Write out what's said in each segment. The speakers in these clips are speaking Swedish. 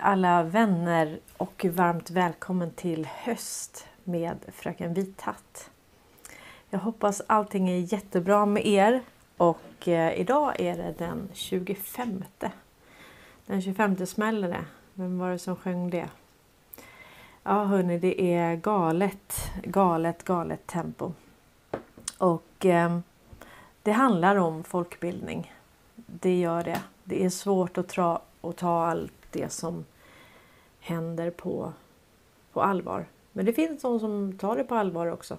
Hej alla vänner och varmt välkommen till höst med Fröken Vithatt. Jag hoppas allting är jättebra med er och eh, idag är det den 25. Den 25 smäller det. Vem var det som sjöng det? Ja hörni, det är galet, galet, galet tempo. Och eh, det handlar om folkbildning. Det gör det. Det är svårt att, tra, att ta allt det som händer på, på allvar. Men det finns de som tar det på allvar också.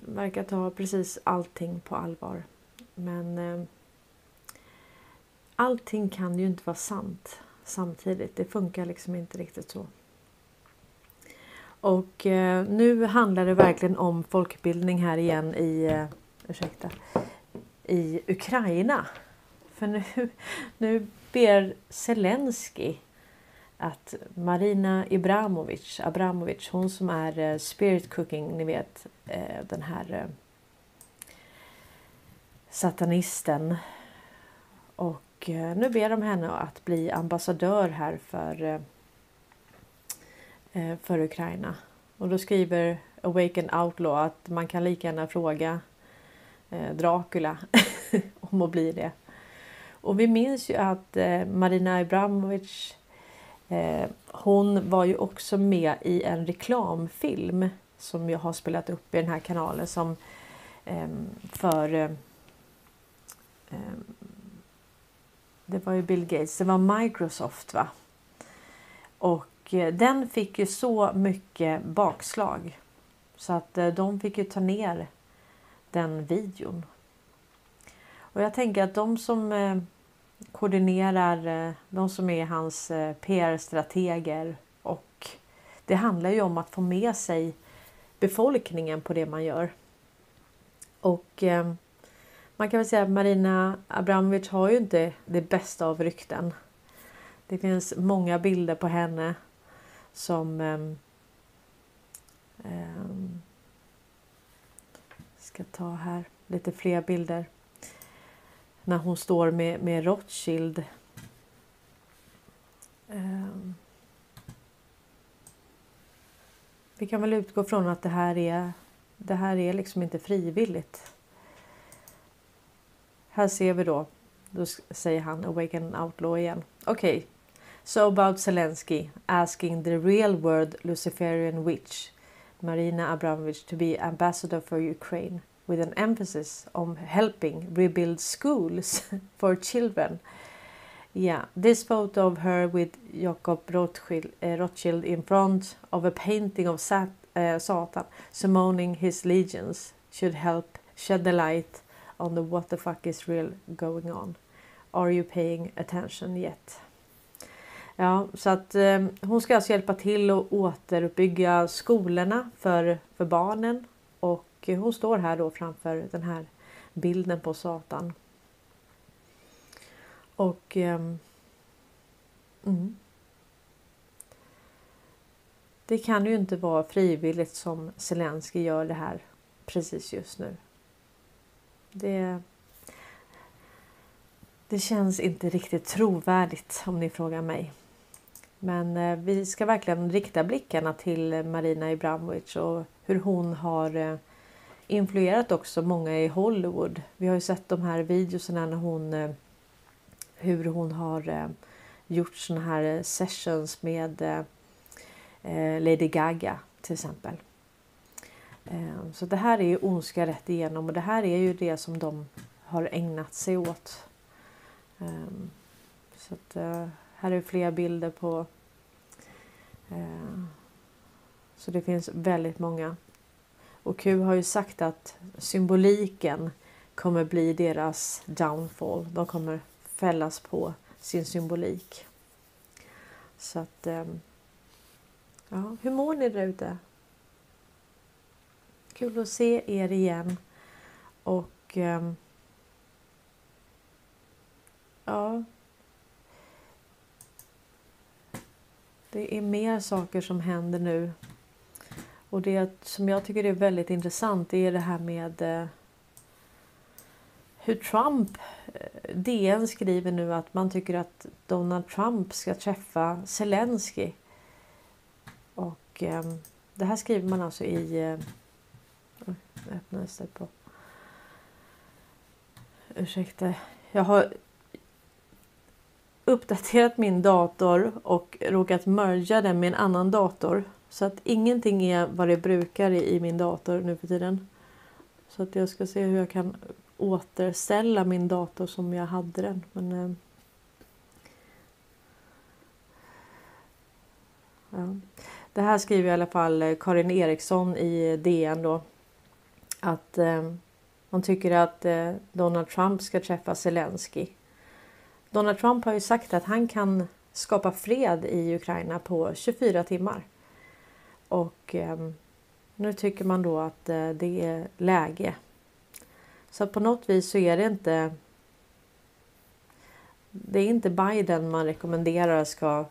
De verkar ta precis allting på allvar. Men eh, allting kan ju inte vara sant samtidigt. Det funkar liksom inte riktigt så. Och eh, nu handlar det verkligen om folkbildning här igen i, eh, ursäkta, i Ukraina. För nu, nu ber Zelensky att Marina Ibramovic, Abramovic, hon som är eh, Spirit Cooking, ni vet eh, den här eh, satanisten. Och nu ber de henne att bli ambassadör här för, för Ukraina. Och då skriver Awaken Outlaw att man kan lika gärna fråga Dracula om att bli det. Och vi minns ju att eh, Marina Ibramovic eh, hon var ju också med i en reklamfilm som jag har spelat upp i den här kanalen som eh, för eh, det var ju Bill Gates, det var Microsoft va? Och eh, den fick ju så mycket bakslag så att eh, de fick ju ta ner den videon och jag tänker att de som eh, koordinerar, eh, de som är hans eh, PR-strateger och det handlar ju om att få med sig befolkningen på det man gör. Och eh, man kan väl säga att Marina Abramovic har ju inte det bästa av rykten. Det finns många bilder på henne som ehm, ehm, ska ta här lite fler bilder när hon står med, med Rothschild. Um, vi kan väl utgå från att det här är det här är liksom inte frivilligt. Här ser vi då, då säger han Awaken Outlaw igen. Okej, okay. so about Zelensky asking the real world Luciferian witch Marina Abramovich to be ambassador for Ukraine with an emphasis on helping rebuild schools for children. Yeah, this photo of her with Jacob Rothschild, uh, Rothschild in front of a painting of Sat, uh, Satan summoning his legions should help shed the light on the what the fuck is real going on. Are you paying attention yet? Ja, så att eh, hon ska alltså hjälpa till att återuppbygga skolorna för, för barnen och hon står här då framför den här bilden på Satan. Och um, mm. Det kan ju inte vara frivilligt som Zelensky gör det här precis just nu. Det, det känns inte riktigt trovärdigt om ni frågar mig. Men eh, vi ska verkligen rikta blickarna till Marina Ibramovic och hur hon har eh, influerat också många i Hollywood. Vi har ju sett de här videorna när hon eh, hur hon har eh, gjort såna här eh, sessions med Lady Gaga till exempel. Så det här är ju ondska rätt igenom och det här är ju det som de har ägnat sig åt. Så att, här är fler bilder på så det finns väldigt många. Och Q har ju sagt att symboliken kommer bli deras downfall. De kommer fällas på sin symbolik. Så att... Ehm, ja, hur mår ni där ute? Kul att se er igen. Och... Ehm, ja. Det är mer saker som händer nu och det som jag tycker är väldigt intressant är det här med eh, hur Trump, eh, DN skriver nu att man tycker att Donald Trump ska träffa Zelensky. Och ehm, det här skriver man alltså i... Eh, öppnades på... Ursäkta. Jag har uppdaterat min dator och råkat merga den med en annan dator. Så att ingenting är vad det brukar i min dator nu för tiden. Så att jag ska se hur jag kan återställa min dator som jag hade den. Men, eh, ja. Det här skriver i alla fall eh, Karin Eriksson i DN då. Att eh, man tycker att eh, Donald Trump ska träffa Zelensky. Donald Trump har ju sagt att han kan skapa fred i Ukraina på 24 timmar. Och eh, nu tycker man då att eh, det är läge. Så på något vis så är det inte. Det är inte Biden man rekommenderar ska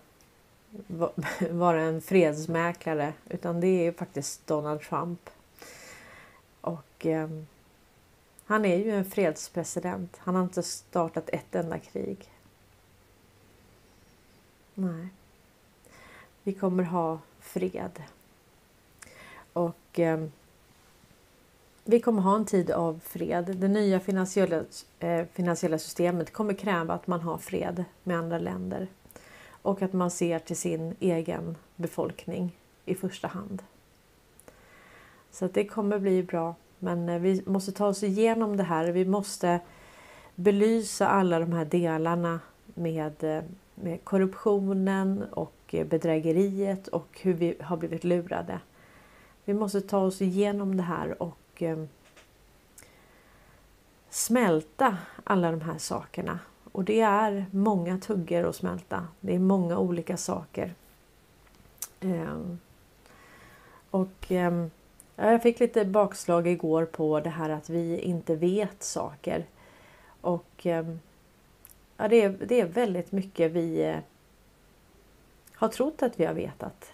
vara en fredsmäklare utan det är faktiskt Donald Trump. Och eh, han är ju en fredspresident. Han har inte startat ett enda krig. Nej. Vi kommer ha fred. Och eh, vi kommer ha en tid av fred. Det nya finansiella, eh, finansiella systemet kommer kräva att man har fred med andra länder och att man ser till sin egen befolkning i första hand. Så att det kommer bli bra. Men eh, vi måste ta oss igenom det här. Vi måste belysa alla de här delarna med, eh, med korruptionen och eh, bedrägeriet och hur vi har blivit lurade. Vi måste ta oss igenom det här och ehm, smälta alla de här sakerna. Och det är många tuggor att smälta. Det är många olika saker. Ehm, och ehm, jag fick lite bakslag igår på det här att vi inte vet saker. Och ja, det, är, det är väldigt mycket vi eh, har trott att vi har vetat.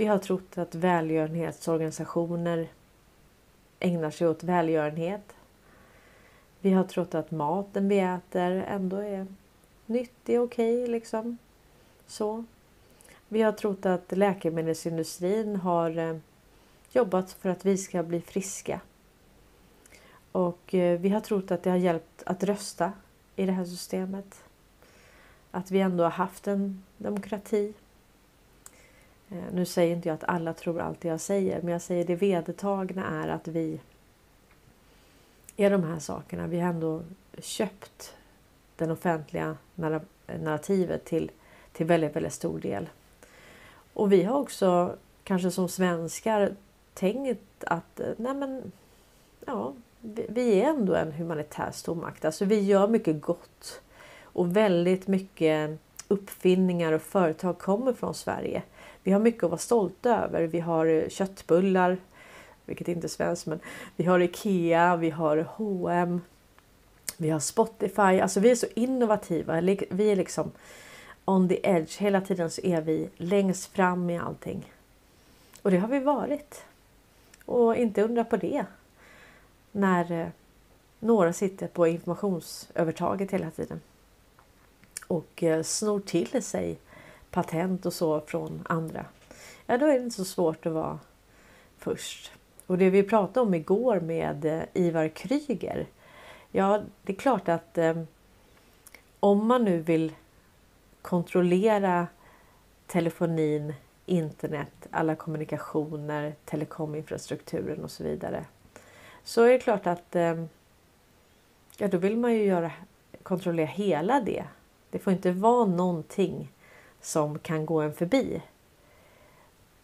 Vi har trott att välgörenhetsorganisationer ägnar sig åt välgörenhet. Vi har trott att maten vi äter ändå är nyttig, okej okay, liksom. Så. Vi har trott att läkemedelsindustrin har eh, jobbat för att vi ska bli friska. Och eh, vi har trott att det har hjälpt att rösta i det här systemet. Att vi ändå har haft en demokrati. Eh, nu säger inte jag att alla tror allt det jag säger, men jag säger det vedertagna är att vi är de här sakerna. Vi har ändå köpt den offentliga narrativet till, till väldigt, väldigt stor del. Och vi har också kanske som svenskar tänkt att eh, nej men, ja, vi är ändå en humanitär stormakt. Alltså vi gör mycket gott och väldigt mycket uppfinningar och företag kommer från Sverige. Vi har mycket att vara stolta över. Vi har eh, köttbullar, vilket inte är svenskt, men vi har Ikea, vi har H&M, vi har Spotify. Alltså vi är så innovativa. Vi är liksom on the edge. Hela tiden så är vi längst fram i allting. Och det har vi varit. Och inte undra på det. När eh, några sitter på informationsövertaget hela tiden. Och eh, snor till sig patent och så från andra. Ja, då är det inte så svårt att vara först. Och det vi pratade om igår med eh, Ivar Kryger. Ja, det är klart att eh, om man nu vill kontrollera telefonin internet, alla kommunikationer, telekominfrastrukturen och så vidare. Så är det klart att eh, ja, då vill man ju göra, kontrollera hela det. Det får inte vara någonting som kan gå en förbi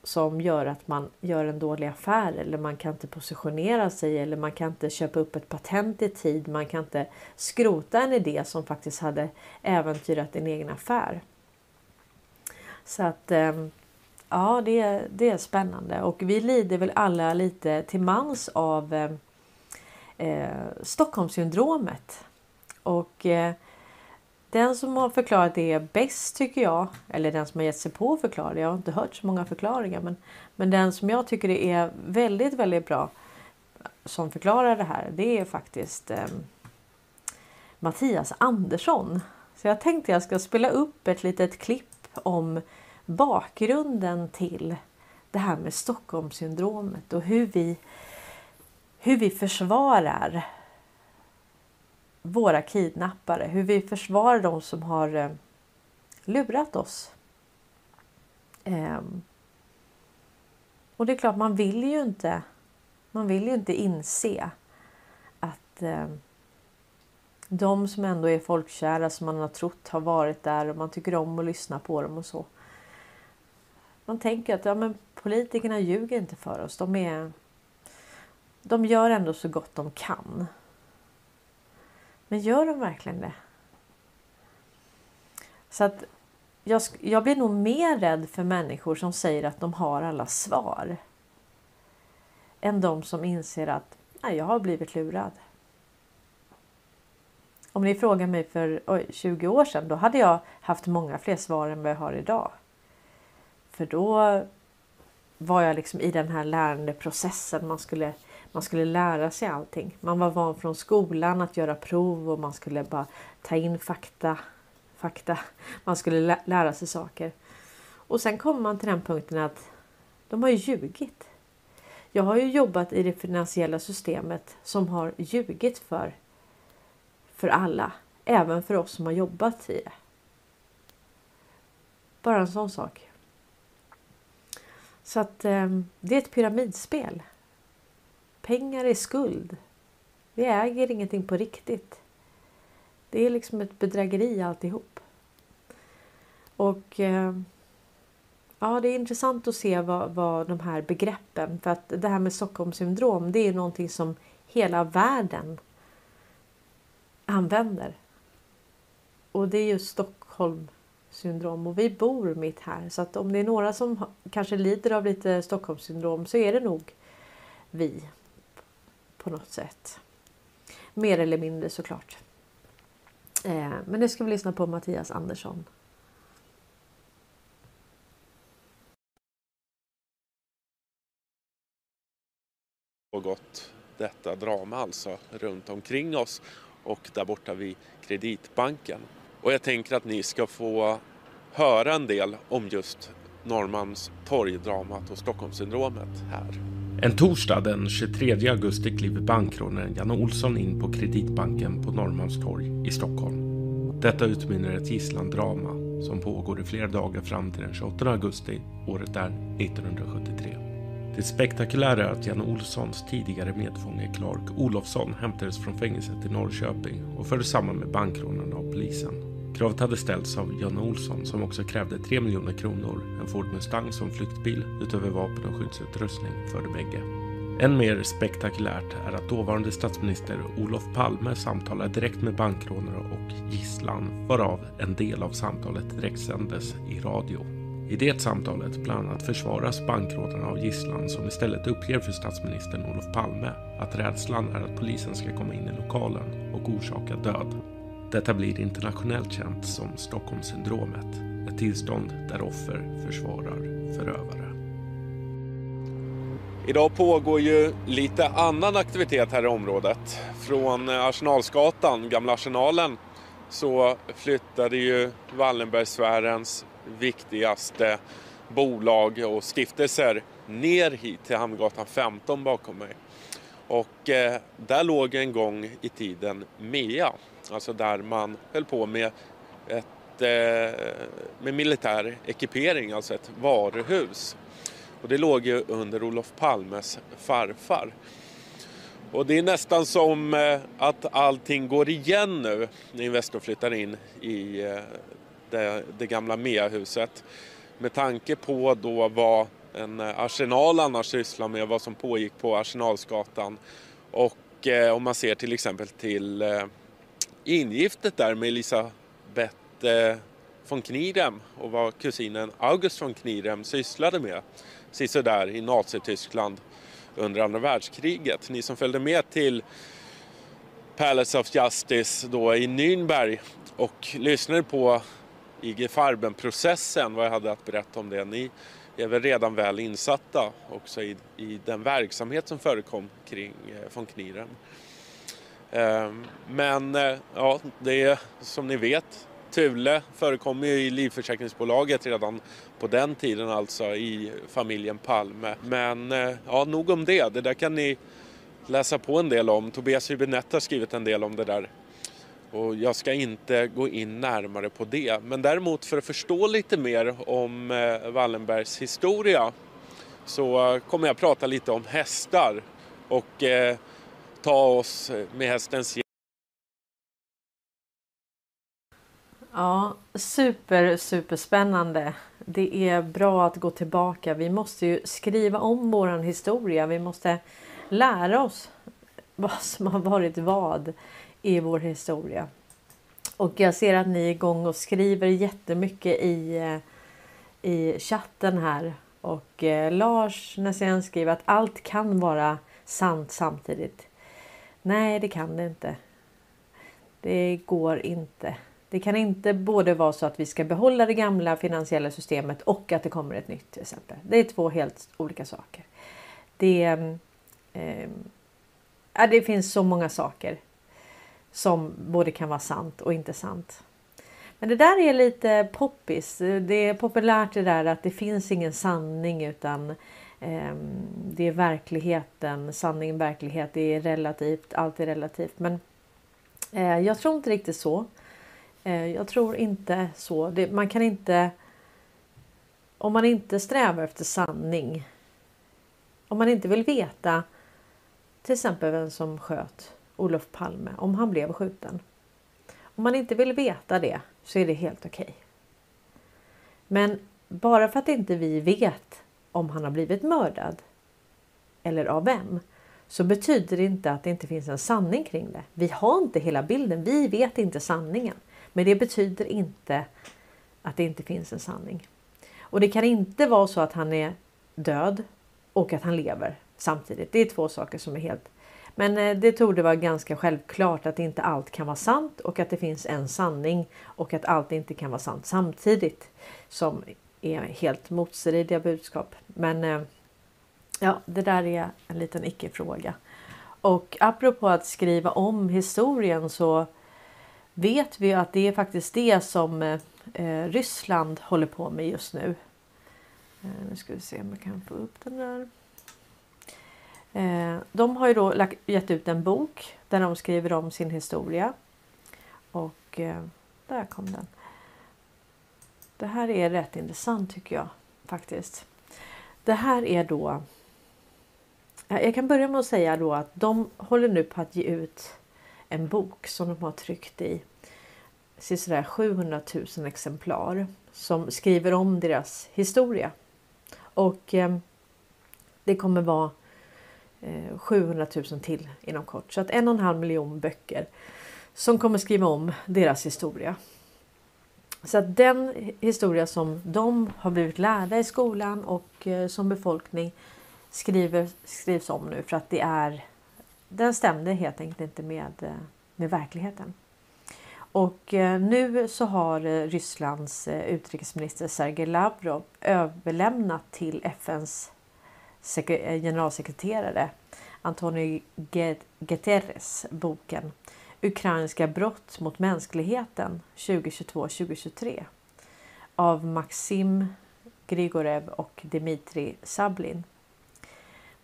som gör att man gör en dålig affär eller man kan inte positionera sig eller man kan inte köpa upp ett patent i tid. Man kan inte skrota en idé som faktiskt hade äventyrat din egen affär. Så att ehm, Ja, det är, det är spännande och vi lider väl alla lite till mans av ehm, eh, Stockholmssyndromet. Och eh, den som har förklarat det bäst tycker jag, eller den som har gett sig på att förklara, det, jag har inte hört så många förklaringar, men, men den som jag tycker det är väldigt, väldigt bra som förklarar det här, det är faktiskt eh, Mattias Andersson. Så jag tänkte jag ska spela upp ett litet klipp om bakgrunden till det här med Stockholmssyndromet och hur vi, hur vi försvarar våra kidnappare, hur vi försvarar de som har eh, lurat oss. Ehm. Och det är klart, man vill ju inte, man vill ju inte inse att eh, de som ändå är folkkära som man har trott har varit där och man tycker om att lyssna på dem och så. Man tänker att ja, men politikerna ljuger inte för oss. De, är, de gör ändå så gott de kan. Men gör de verkligen det? Så att jag, jag blir nog mer rädd för människor som säger att de har alla svar. Än de som inser att nej, jag har blivit lurad. Om ni frågar mig för oj, 20 år sedan, då hade jag haft många fler svar än vad jag har idag. För då var jag liksom i den här lärandeprocessen. Man skulle, man skulle lära sig allting. Man var van från skolan att göra prov och man skulle bara ta in fakta. fakta. Man skulle lära sig saker. Och sen kommer man till den punkten att de har ju ljugit. Jag har ju jobbat i det finansiella systemet som har ljugit för, för alla. Även för oss som har jobbat i det. Bara en sån sak. Så att eh, det är ett pyramidspel. Pengar är skuld. Vi äger ingenting på riktigt. Det är liksom ett bedrägeri alltihop. Och eh, ja, det är intressant att se vad, vad de här begreppen, för att det här med Stockholmssyndrom, det är någonting som hela världen använder. Och det är just Stockholm syndrom och vi bor mitt här så att om det är några som kanske lider av lite Stockholmssyndrom så är det nog vi på något sätt. Mer eller mindre såklart. Eh, men nu ska vi lyssna på Mattias Andersson. Pågått detta drama alltså runt omkring oss och där borta vid Kreditbanken. Och jag tänker att ni ska få höra en del om just Norrmalmstorgdramat och Stockholmssyndromet här. En torsdag den 23 augusti kliver bankrånaren Janne Olsson in på Kreditbanken på Norrmalmstorg i Stockholm. Detta utmynnar ett gisslandrama som pågår i flera dagar fram till den 28 augusti året är 1973. Det spektakulära är att Janne Olssons tidigare medfånge Clark Olofsson hämtades från fängelset i Norrköping och fördes samman med bankrånarna av polisen. Kravet hade ställts av Jan Olsson som också krävde 3 miljoner kronor, en Ford Mustang som flyktbil utöver vapen och skyddsutrustning för de bägge. Än mer spektakulärt är att dåvarande statsminister Olof Palme samtalade direkt med bankrånare och gisslan varav en del av samtalet direktsändes i radio. I det samtalet bland annat försvaras bankrådarna av gisslan som istället uppger för statsministern Olof Palme att rädslan är att polisen ska komma in i lokalen och orsaka död. Detta blir internationellt känt som Stockholmssyndromet. Ett tillstånd där offer försvarar förövare. Idag pågår ju lite annan aktivitet här i området. Från Arsenalsgatan, Gamla Arsenalen, så flyttade ju Wallenbergsfärens viktigaste bolag och stiftelser ner hit till Hamngatan 15 bakom mig. Och eh, där låg en gång i tiden MEA, alltså där man höll på med, ett, eh, med militär ekipering, alltså ett varuhus. Och det låg ju under Olof Palmes farfar. Och det är nästan som eh, att allting går igen nu när Investor flyttar in i eh, det, det gamla MEA-huset. Med tanke på då vad en arsenal annars sysslar med, vad som pågick på Arsenalsgatan. Och om man ser till exempel till ingiftet där med Elisabeth eh, von Knirem och vad kusinen August von Knirem sysslade med där i Nazityskland under andra världskriget. Ni som följde med till Palace of Justice då i Nürnberg och lyssnade på IG Farben-processen, vad jag hade att berätta om det. Ni är väl redan väl insatta också i, i den verksamhet som förekom kring eh, von Knirem. Ehm, men eh, ja, det är som ni vet Thule förekommer ju i livförsäkringsbolaget redan på den tiden alltså i familjen Palme. Men eh, ja, nog om det. Det där kan ni läsa på en del om. Tobias Hübinette har skrivit en del om det där. Och jag ska inte gå in närmare på det. Men däremot för att förstå lite mer om eh, Wallenbergs historia så kommer jag prata lite om hästar och eh, ta oss med hästens hjälp Ja, super, super spännande. Det är bra att gå tillbaka. Vi måste ju skriva om våran historia. Vi måste lära oss vad som har varit vad i vår historia. Och jag ser att ni är igång och skriver jättemycket i, eh, i chatten här. Och eh, Lars Nässén skriver att allt kan vara sant samtidigt. Nej, det kan det inte. Det går inte. Det kan inte både vara så att vi ska behålla det gamla finansiella systemet och att det kommer ett nytt till exempel. Det är två helt olika saker. Det, eh, det finns så många saker som både kan vara sant och inte sant. Men det där är lite poppis. Det är populärt det där att det finns ingen sanning utan eh, Ehm, det är verkligheten. Sanning, verklighet, det är relativt. Allt är relativt. Men eh, jag tror inte riktigt så. Eh, jag tror inte så. Det, man kan inte... Om man inte strävar efter sanning. Om man inte vill veta till exempel vem som sköt Olof Palme om han blev skjuten. Om man inte vill veta det så är det helt okej. Okay. Men bara för att inte vi vet om han har blivit mördad eller av vem så betyder det inte att det inte finns en sanning kring det. Vi har inte hela bilden. Vi vet inte sanningen. Men det betyder inte att det inte finns en sanning. Och det kan inte vara så att han är död och att han lever samtidigt. Det är två saker som är helt... Men eh, det tog det vara ganska självklart att inte allt kan vara sant och att det finns en sanning och att allt inte kan vara sant samtidigt. Som är helt motstridiga budskap. Men eh, ja, det där är en liten icke-fråga. Och apropå att skriva om historien så vet vi att det är faktiskt det som eh, eh, Ryssland håller på med just nu. Nu ska vi se om jag kan få upp den där. De har ju då gett ut en bok där de skriver om sin historia. Och där kom den. Det här är rätt intressant tycker jag faktiskt. Det här är då. Jag kan börja med att säga då att de håller nu på att ge ut en bok som de har tryckt i sådär 700 000 exemplar som skriver om deras historia. Och eh, det kommer vara eh, 700 000 till inom kort. Så att en och en halv miljon böcker som kommer skriva om deras historia. Så att den historia som de har blivit lärda i skolan och eh, som befolkning skriver, skrivs om nu för att det är den stämde helt enkelt inte med, eh, med verkligheten. Och eh, nu så har Rysslands utrikesminister Sergej Lavrov överlämnat till FNs generalsekreterare Antonio Guterres boken Ukrainska brott mot mänskligheten 2022-2023 av Maxim Grigorev och Dmitri Sablin.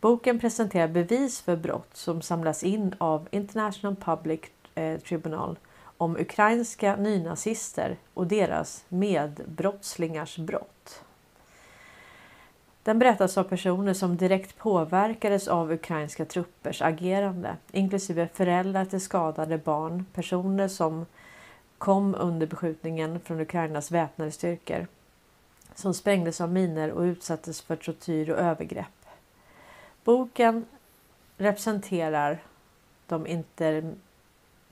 Boken presenterar bevis för brott som samlas in av International Public eh, Tribunal om ukrainska nynazister och deras medbrottslingars brott. Den berättas av personer som direkt påverkades av ukrainska truppers agerande, inklusive föräldrar till skadade barn, personer som kom under beskjutningen från Ukrainas väpnade styrkor, som sprängdes av miner och utsattes för tortyr och övergrepp. Boken representerar de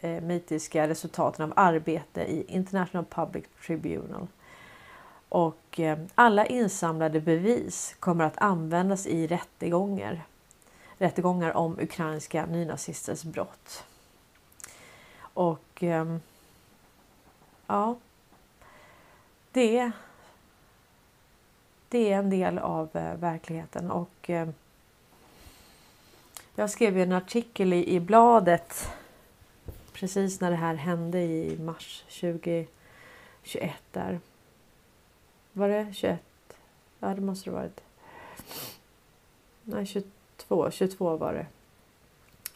intermitiska resultaten av arbete i International Public Tribunal. Och eh, alla insamlade bevis kommer att användas i rättegångar. Rättegångar om ukrainska nynazisters brott. Och eh, ja, det, det är en del av eh, verkligheten och jag skrev en artikel i, i bladet precis när det här hände i mars 2021 där. Var det 21? Ja, det måste det varit. Nej, 22. 22 var det.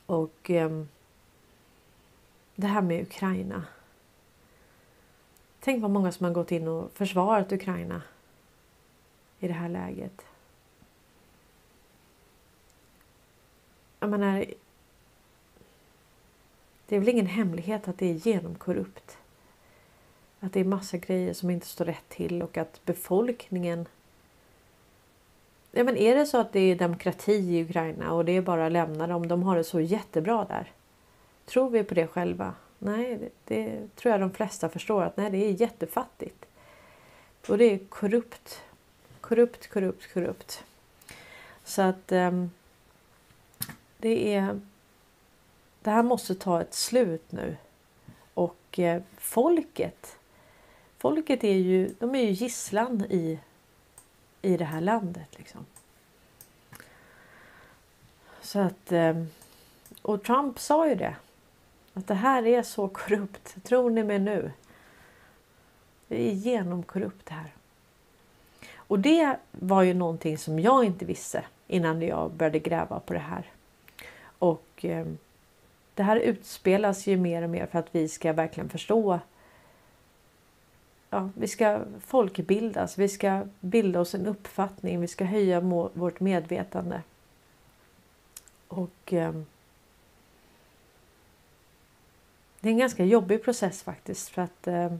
Och eh, det här med Ukraina. Tänk vad många som har gått in och försvarat Ukraina i det här läget. Jag menar, det är väl ingen hemlighet att det är genomkorrupt. Att det är massa grejer som inte står rätt till och att befolkningen... Ja, men är det så att det är demokrati i Ukraina och det är bara att lämna dem, de har det så jättebra där. Tror vi på det själva? Nej, det, det tror jag de flesta förstår att nej, det är jättefattigt. Och det är korrupt. Korrupt, korrupt, korrupt. Så att um, det är... Det här måste ta ett slut nu. Och eh, folket. Folket är ju, de är ju gisslan i, i det här landet. Liksom. Så att... Ehm, och Trump sa ju det. Att det här är så korrupt. Tror ni mig nu? Det är genomkorrupt det här. Och det var ju någonting som jag inte visste innan jag började gräva på det här. Och ehm, det här utspelas ju mer och mer för att vi ska verkligen förstå. Ja, vi ska folkbildas, vi ska bilda oss en uppfattning, vi ska höja vårt medvetande. Och eh, det är en ganska jobbig process faktiskt för att eh,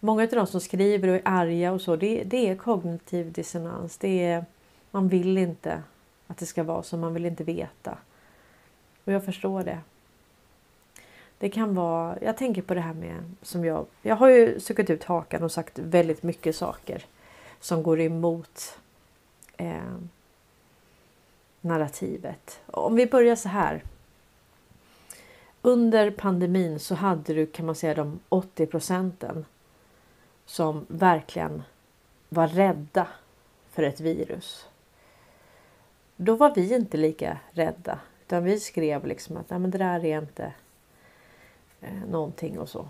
många av de som skriver och är arga och så, det, det är kognitiv dissonans. Det är, man vill inte att det ska vara så, man vill inte veta. Och jag förstår det. Det kan vara, jag tänker på det här med som jag, jag har ju stuckit ut hakan och sagt väldigt mycket saker som går emot eh, narrativet. Om vi börjar så här. Under pandemin så hade du kan man säga de 80 procenten som verkligen var rädda för ett virus. Då var vi inte lika rädda utan vi skrev liksom att Nej, men det där är inte eh, någonting och så.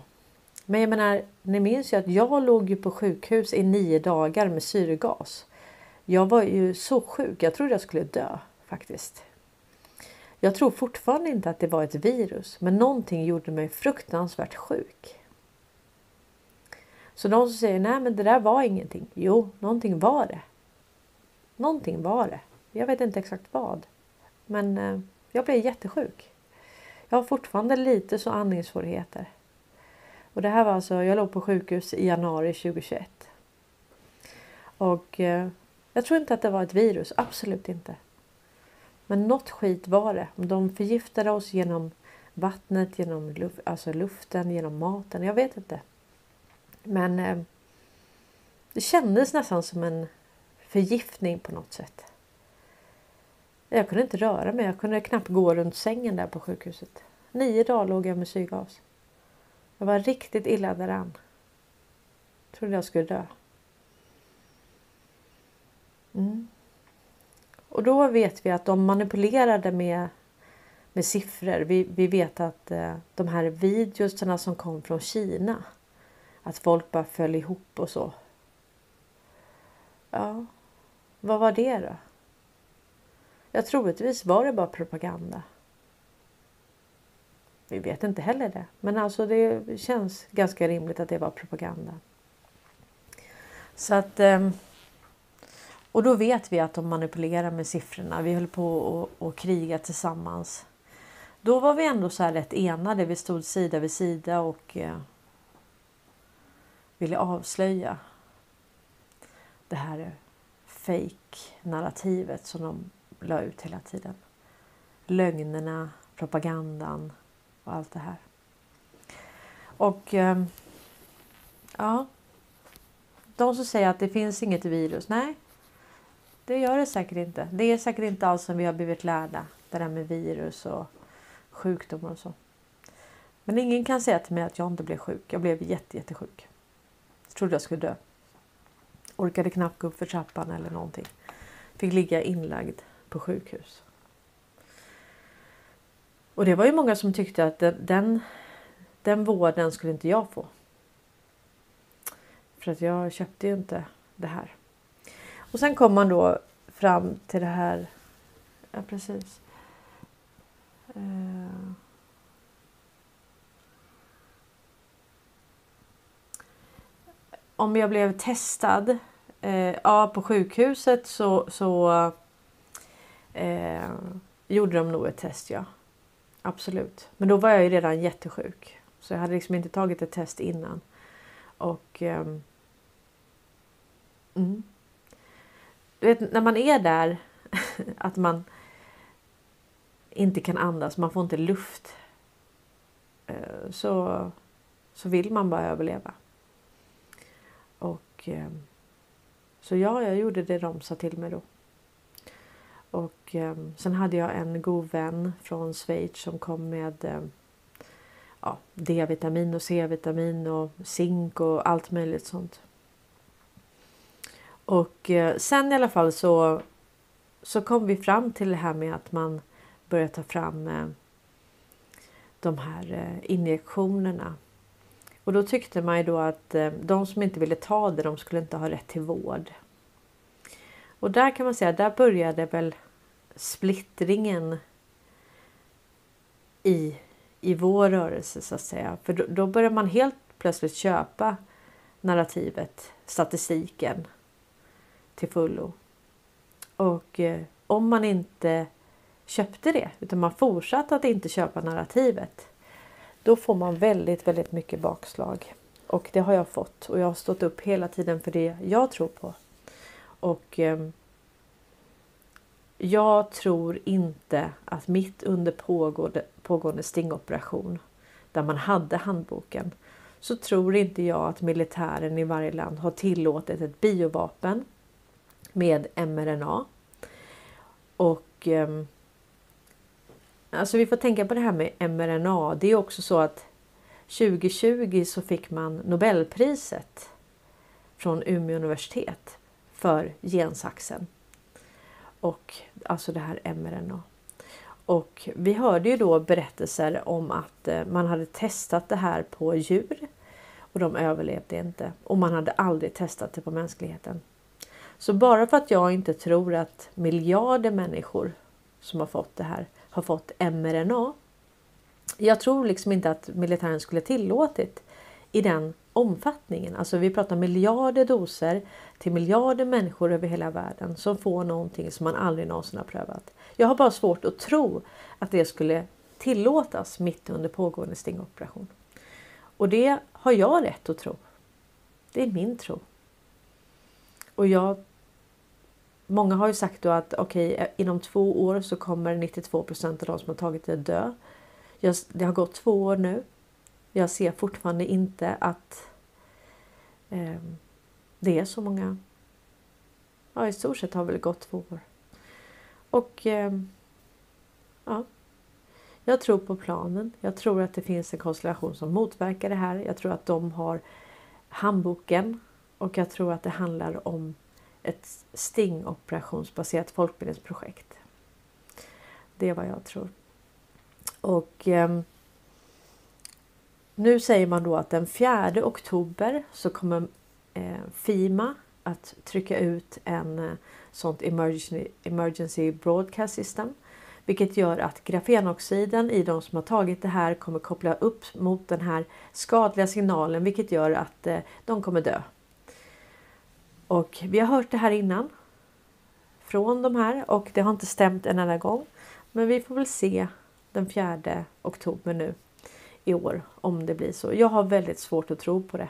Men jag menar, ni minns ju att jag låg ju på sjukhus i nio dagar med syrgas. Jag var ju så sjuk. Jag trodde jag skulle dö faktiskt. Jag tror fortfarande inte att det var ett virus, men någonting gjorde mig fruktansvärt sjuk. Så de som säger nej, men det där var ingenting. Jo, någonting var det. Någonting var det. Jag vet inte exakt vad, men eh, jag blev jättesjuk. Jag har fortfarande lite så andningssvårigheter. Och det här var alltså, jag låg på sjukhus i januari 2021. Och eh, jag tror inte att det var ett virus, absolut inte. Men något skit var det. De förgiftade oss genom vattnet, genom luft, alltså luften, genom maten. Jag vet inte. Men eh, det kändes nästan som en förgiftning på något sätt. Jag kunde inte röra mig. Jag kunde knappt gå runt sängen där på sjukhuset. Nio dagar låg jag med syrgas. Jag var riktigt illa däran. Trodde jag skulle dö. Mm. Och då vet vi att de manipulerade med, med siffror. Vi, vi vet att eh, de här videorna som kom från Kina. Att folk bara föll ihop och så. Ja, vad var det då? Ja, troligtvis var det bara propaganda. Vi vet inte heller det. Men alltså det känns ganska rimligt att det var propaganda. Så att... Ehm, och då vet vi att de manipulerar med siffrorna. Vi höll på att kriga tillsammans. Då var vi ändå så här rätt enade. Vi stod sida vid sida och eh, ville avslöja det här fake narrativet som de la ut hela tiden. Lögnerna, propagandan och allt det här. Och ehm, ja, de som säger att det finns inget virus. Nej, det gör det säkert inte. Det är säkert inte alls som vi har blivit lärda. Det där med virus och sjukdomar och så. Men ingen kan säga till mig att jag inte blev sjuk. Jag blev jätte, jättesjuk. Jag trodde jag skulle dö. Orkade knappt gå upp för trappan eller någonting. Fick ligga inlagd på sjukhus. Och det var ju många som tyckte att den, den, vården skulle inte jag få. För att jag köpte ju inte det här. Och sen kom man då fram till det här. Ja precis. Uh. Om jag blev testad eh, ja, på sjukhuset så, så eh, gjorde de nog ett test, ja. Absolut. Men då var jag ju redan jättesjuk. Så jag hade liksom inte tagit ett test innan. Och... Eh, mm. Du vet, när man är där, att man inte kan andas, man får inte luft. Eh, så, så vill man bara överleva. Och... Eh, så ja, jag gjorde det de sa till mig då. Och eh, sen hade jag en god vän från Schweiz som kom med eh, ja, D-vitamin och C-vitamin och zink och allt möjligt sånt. Och eh, sen i alla fall så, så kom vi fram till det här med att man börjar ta fram eh, de här eh, injektionerna. Och då tyckte man ju då att eh, de som inte ville ta det, de skulle inte ha rätt till vård. Och där kan man säga, där började väl splittringen i, i vår rörelse så att säga. För då, då börjar man helt plötsligt köpa narrativet, statistiken till fullo. Och eh, om man inte köpte det utan man fortsatte att inte köpa narrativet. Då får man väldigt, väldigt mycket bakslag. Och det har jag fått och jag har stått upp hela tiden för det jag tror på. Och eh, jag tror inte att mitt under pågående, pågående stingoperation där man hade handboken så tror inte jag att militären i varje land har tillåtit ett biovapen med mRNA. Och eh, alltså vi får tänka på det här med mRNA. Det är också så att 2020 så fick man Nobelpriset från Umeå universitet för gensaxen. Och alltså det här mRNA. Och vi hörde ju då berättelser om att eh, man hade testat det här på djur och de överlevde inte och man hade aldrig testat det på mänskligheten. Så bara för att jag inte tror att miljarder människor som har fått det här har fått mRNA. Jag tror liksom inte att militären skulle tillåtit i den omfattningen. Alltså vi pratar miljarder doser till miljarder människor över hela världen som får någonting som man aldrig någonsin har prövat. Jag har bara svårt att tro att det skulle tillåtas mitt under pågående stingoperation. Och det har jag rätt att tro. Det är min tro. Och jag Många har ju sagt då att okej, okay, inom två år så kommer 92% av de som har tagit det dö. Jag, det har gått två år nu. Jag ser fortfarande inte att eh, det är så många. Ja, i stort sett har väl gått två år. Och eh, ja, jag tror på planen. Jag tror att det finns en konstellation som motverkar det här. Jag tror att de har handboken och jag tror att det handlar om ett stingoperationsbaserat folkbildningsprojekt. Det är vad jag tror. Och eh, nu säger man då att den 4 oktober så kommer eh, Fima att trycka ut en eh, sånt emergency, emergency broadcast system. Vilket gör att grafenoxiden i de som har tagit det här kommer koppla upp mot den här skadliga signalen vilket gör att eh, de kommer dö. Och vi har hört det här innan från de här och det har inte stämt en enda gång. Men vi får väl se den 4 oktober nu i år om det blir så. Jag har väldigt svårt att tro på det.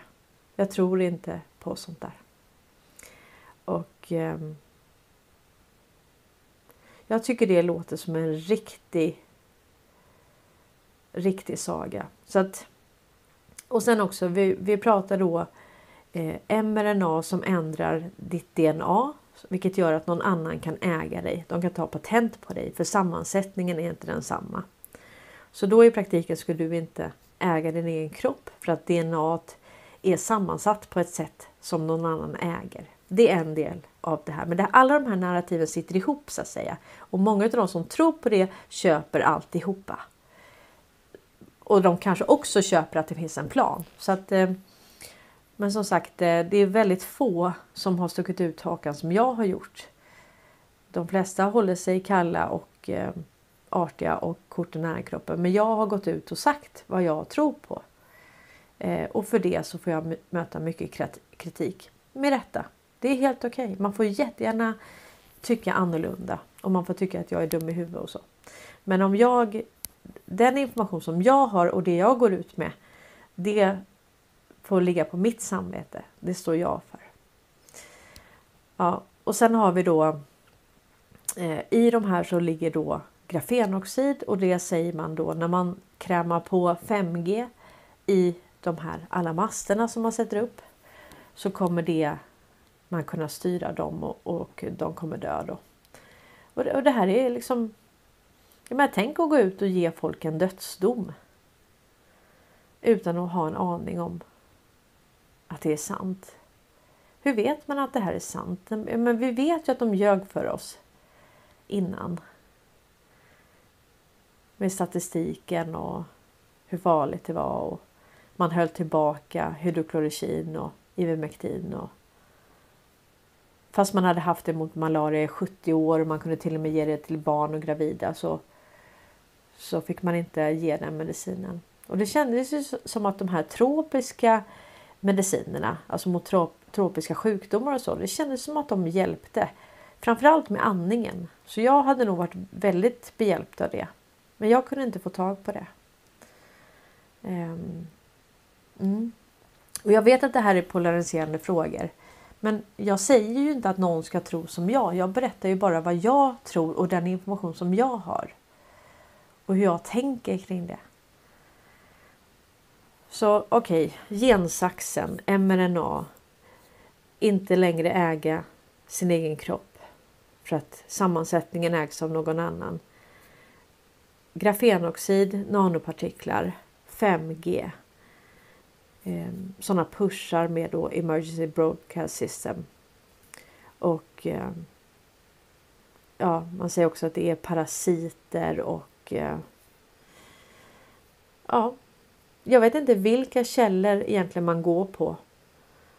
Jag tror inte på sånt där. Och eh, jag tycker det låter som en riktig riktig saga. Så att, och sen också, vi, vi pratar då eh, mRNA som ändrar ditt DNA vilket gör att någon annan kan äga dig. De kan ta patent på dig för sammansättningen är inte densamma. Så då i praktiken skulle du inte äga din egen kropp för att DNA är sammansatt på ett sätt som någon annan äger. Det är en del av det här. Men det, alla de här narrativen sitter ihop så att säga. Och många av de som tror på det köper alltihopa. och de kanske också köper att det finns en plan. Så att, eh, men som sagt, eh, det är väldigt få som har stuckit ut hakan som jag har gjort. De flesta håller sig kalla och eh, artiga och korten nära kroppen. Men jag har gått ut och sagt vad jag tror på. Eh, och för det så får jag möta mycket kritik. Med rätta. Det är helt okej. Okay. Man får jättegärna tycka annorlunda och man får tycka att jag är dum i huvudet och så. Men om jag den information som jag har och det jag går ut med. Det får ligga på mitt samvete. Det står jag för. Ja, och sen har vi då eh, i de här så ligger då grafenoxid och det säger man då när man krämar på 5G i de här alla masterna som man sätter upp så kommer det man kunna styra dem och, och de kommer dö då. Och det, och det här är liksom men tänk att gå ut och ge folk en dödsdom. Utan att ha en aning om att det är sant. Hur vet man att det här är sant? Men vi vet ju att de ljög för oss innan. Med statistiken och hur farligt det var. Och man höll tillbaka hydroklorokin och Ivermectin. Och Fast man hade haft det mot malaria i 70 år och man kunde till och med ge det till barn och gravida så så fick man inte ge den medicinen. Och det kändes ju som att de här tropiska medicinerna, alltså mot trop tropiska sjukdomar och så, det kändes som att de hjälpte. Framförallt med andningen. Så jag hade nog varit väldigt behjälpt av det. Men jag kunde inte få tag på det. Ehm, mm. Och jag vet att det här är polariserande frågor. Men jag säger ju inte att någon ska tro som jag. Jag berättar ju bara vad jag tror och den information som jag har och hur jag tänker kring det. Så okej, okay, gensaxen, mRNA, inte längre äga sin egen kropp för att sammansättningen ägs av någon annan. Grafenoxid, nanopartiklar, 5G. Ehm, Sådana pushar med då Emergency Broadcast System. Och ehm, ja, man säger också att det är parasiter och eh, ja, jag vet inte vilka källor egentligen man går på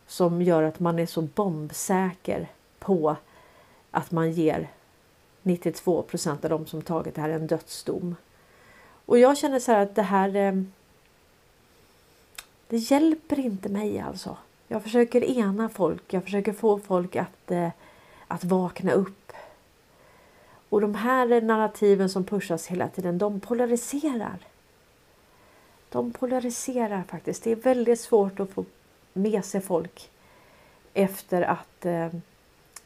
som gör att man är så bombsäker på att man ger 92 procent av de som tagit det här en dödsdom. Och jag känner så här att det här. Eh, det hjälper inte mig alltså. Jag försöker ena folk. Jag försöker få folk att, eh, att vakna upp och de här narrativen som pushas hela tiden, de polariserar. De polariserar faktiskt. Det är väldigt svårt att få med sig folk efter att eh,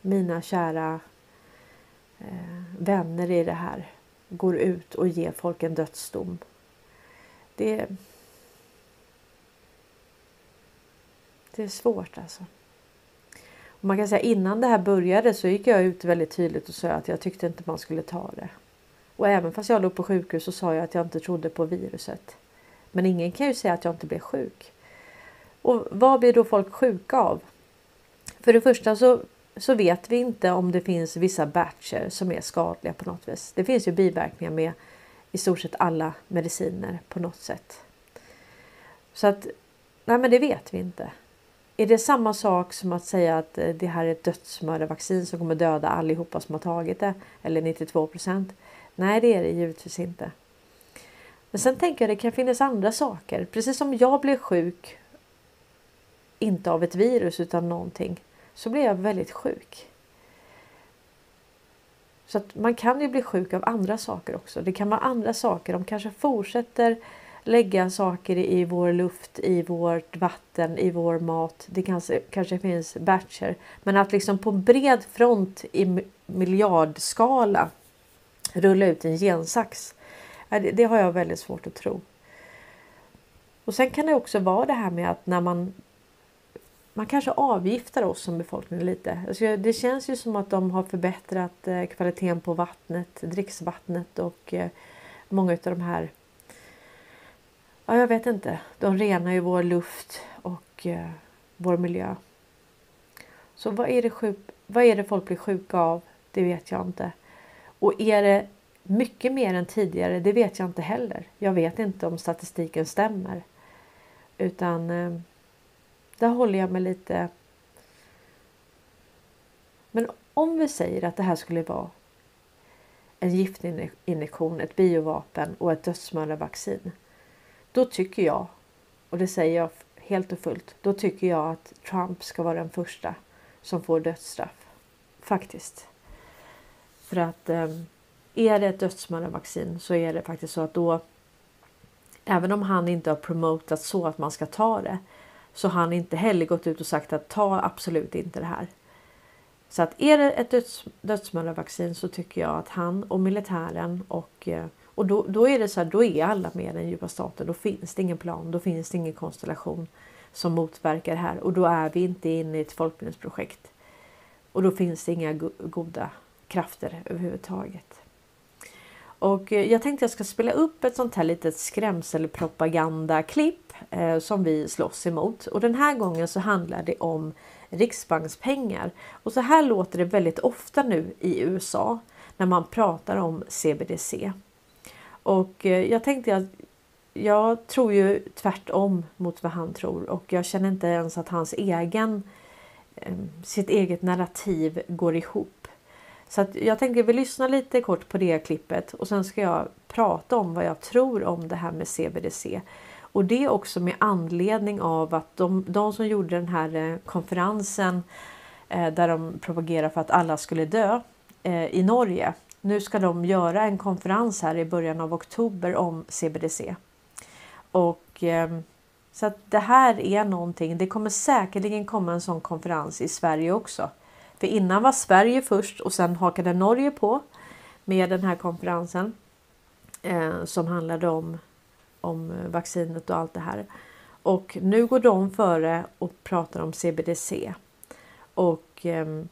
mina kära Eh, vänner i det här går ut och ger folk en dödsdom. Det, det är svårt alltså. Man kan säga innan det här började så gick jag ut väldigt tydligt och sa att jag tyckte inte man skulle ta det. Och även fast jag låg på sjukhus så sa jag att jag inte trodde på viruset. Men ingen kan ju säga att jag inte blev sjuk. Och vad blir då folk sjuka av? För det första så, så vet vi inte om det finns vissa batcher som är skadliga på något vis. Det finns ju biverkningar med i stort sett alla mediciner på något sätt. Så att, nej men det vet vi inte. Är det samma sak som att säga att eh, det här är ett dödsmördarvaccin som kommer döda allihopa som har tagit det? Eller 92 procent? Nej, det är det givetvis inte. Men sen tänker jag att det kan finnas andra saker. Precis som jag blev sjuk, inte av ett virus utan någonting, så blev jag väldigt sjuk. Så att man kan ju bli sjuk av andra saker också. Det kan vara andra saker. De kanske fortsätter lägga saker i vår luft, i vårt vatten, i vår mat. Det kanske, kanske finns batcher. Men att liksom på bred front i miljardskala rulla ut en gensax. Det, det har jag väldigt svårt att tro. Och sen kan det också vara det här med att när man man kanske avgiftar oss som befolkning lite. Alltså det känns ju som att de har förbättrat eh, kvaliteten på vattnet, dricksvattnet och eh, många av de här Ja, jag vet inte. De renar ju vår luft och eh, vår miljö. Så vad är, det sjuk, vad är det folk blir sjuka av? Det vet jag inte. Och är det mycket mer än tidigare, det vet jag inte heller. Jag vet inte om statistiken stämmer. Utan där håller jag mig lite... Men om vi säger att det här skulle vara en giftinjektion, ett biovapen och ett dödsmördarvaccin. Då tycker jag, och det säger jag helt och fullt, då tycker jag att Trump ska vara den första som får dödsstraff. Faktiskt. För att ehm, är det ett dödsmördarvaccin så är det faktiskt så att då Även om han inte har promotat så att man ska ta det så har han inte heller gått ut och sagt att ta absolut inte det här. Så att är det ett döds, dödsmördarvaccin så tycker jag att han och militären och, eh, och då, då är det så här, då är alla med den djupa staten. Då finns det ingen plan, då finns det ingen konstellation som motverkar det här och då är vi inte inne i ett folkbildningsprojekt. Och då finns det inga goda krafter överhuvudtaget. Och eh, jag tänkte jag ska spela upp ett sånt här litet skrämselpropagandaklipp eh, som vi slåss emot. Och den här gången så handlar det om riksbankspengar. Och så här låter det väldigt ofta nu i USA när man pratar om CBDC. Och eh, jag tänkte att jag tror ju tvärtom mot vad han tror och jag känner inte ens att hans egen eh, sitt eget narrativ går ihop. Så att jag tänker vi lyssnar lite kort på det klippet och sen ska jag prata om vad jag tror om det här med CBDC. Och det också med anledning av att de, de som gjorde den här eh, konferensen eh, där de propagerar för att alla skulle dö eh, i Norge. Nu ska de göra en konferens här i början av oktober om CBDC. Och eh, så att det här är någonting. Det kommer säkerligen komma en sån konferens i Sverige också. För innan var Sverige först och sen hakade Norge på med den här konferensen eh, som handlade om om vaccinet och allt det här. Och nu går de före och pratar om CBDC. Och eh,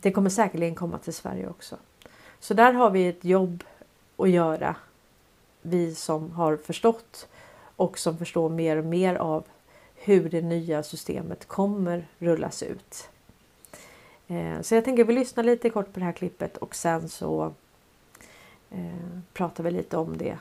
det kommer säkerligen komma till Sverige också. Så där har vi ett jobb att göra. Vi som har förstått och som förstår mer och mer av hur det nya systemet kommer rullas ut. Eh, så jag tänker vi lyssnar lite kort på det här klippet och sen så eh, pratar vi lite om det.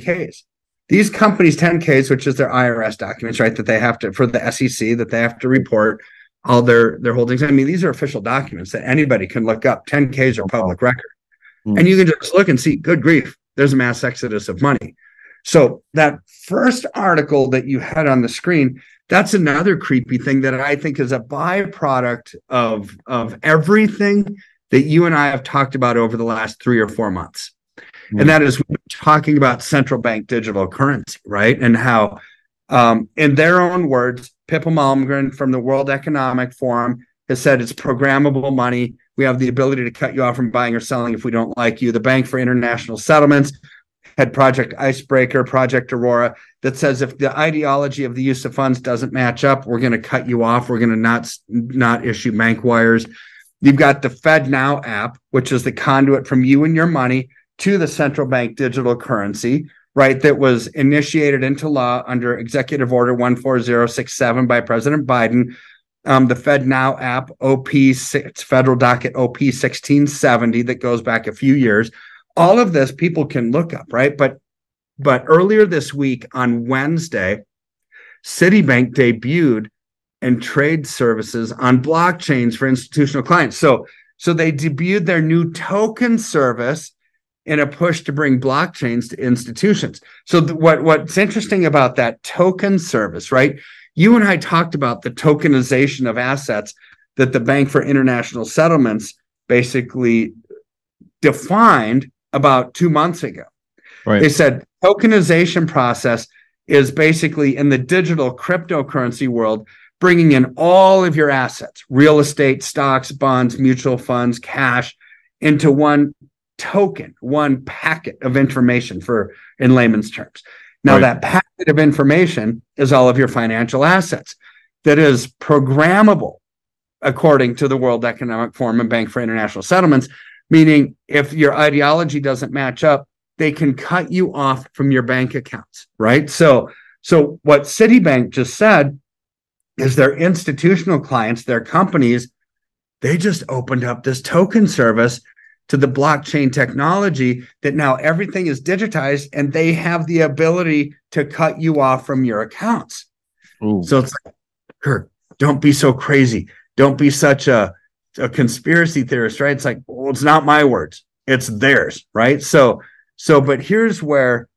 Ks. These companies 10Ks, which is their IRS documents, right? That they have to for the SEC that they have to report all their their holdings. I mean, these are official documents that anybody can look up. 10Ks are public record. Mm. And you can just look and see, good grief, there's a mass exodus of money. So that first article that you had on the screen, that's another creepy thing that I think is a byproduct of of everything that you and I have talked about over the last three or four months. Mm-hmm. And that is talking about central bank digital currency, right? And how, um, in their own words, Pippa Malmgren from the World Economic Forum has said it's programmable money. We have the ability to cut you off from buying or selling if we don't like you. The Bank for International Settlements had Project Icebreaker, Project Aurora, that says if the ideology of the use of funds doesn't match up, we're going to cut you off. We're going to not not issue bank wires. You've got the Fed Now app, which is the conduit from you and your money to the central bank digital currency, right? That was initiated into law under Executive Order 14067 by President Biden. Um, the Fed Now app, OP, it's federal docket OP 1670 that goes back a few years. All of this people can look up, right? But but earlier this week on Wednesday, Citibank debuted and trade services on blockchains for institutional clients. So so they debuted their new token service in a push to bring blockchains to institutions. So th- what what's interesting about that token service, right? You and I talked about the tokenization of assets that the Bank for International Settlements basically defined about 2 months ago. Right. They said tokenization process is basically in the digital cryptocurrency world bringing in all of your assets, real estate, stocks, bonds, mutual funds, cash into one token, one packet of information for in layman's terms. Now, Right. that packet of information is all of your financial assets that is programmable according to the World Economic Forum and Bank for International Settlements, meaning if your ideology doesn't match up, they can cut you off from your bank accounts, right? So, so what Citibank just said is their institutional clients, their companies, they just opened up this token service to the blockchain technology that now everything is digitized and they have the ability to cut you off from your accounts. Ooh. So it's like, Kurt, don't be so crazy. Don't be such a, a conspiracy theorist, right? It's like, well, it's not my words, it's theirs, right? So, so, but here's where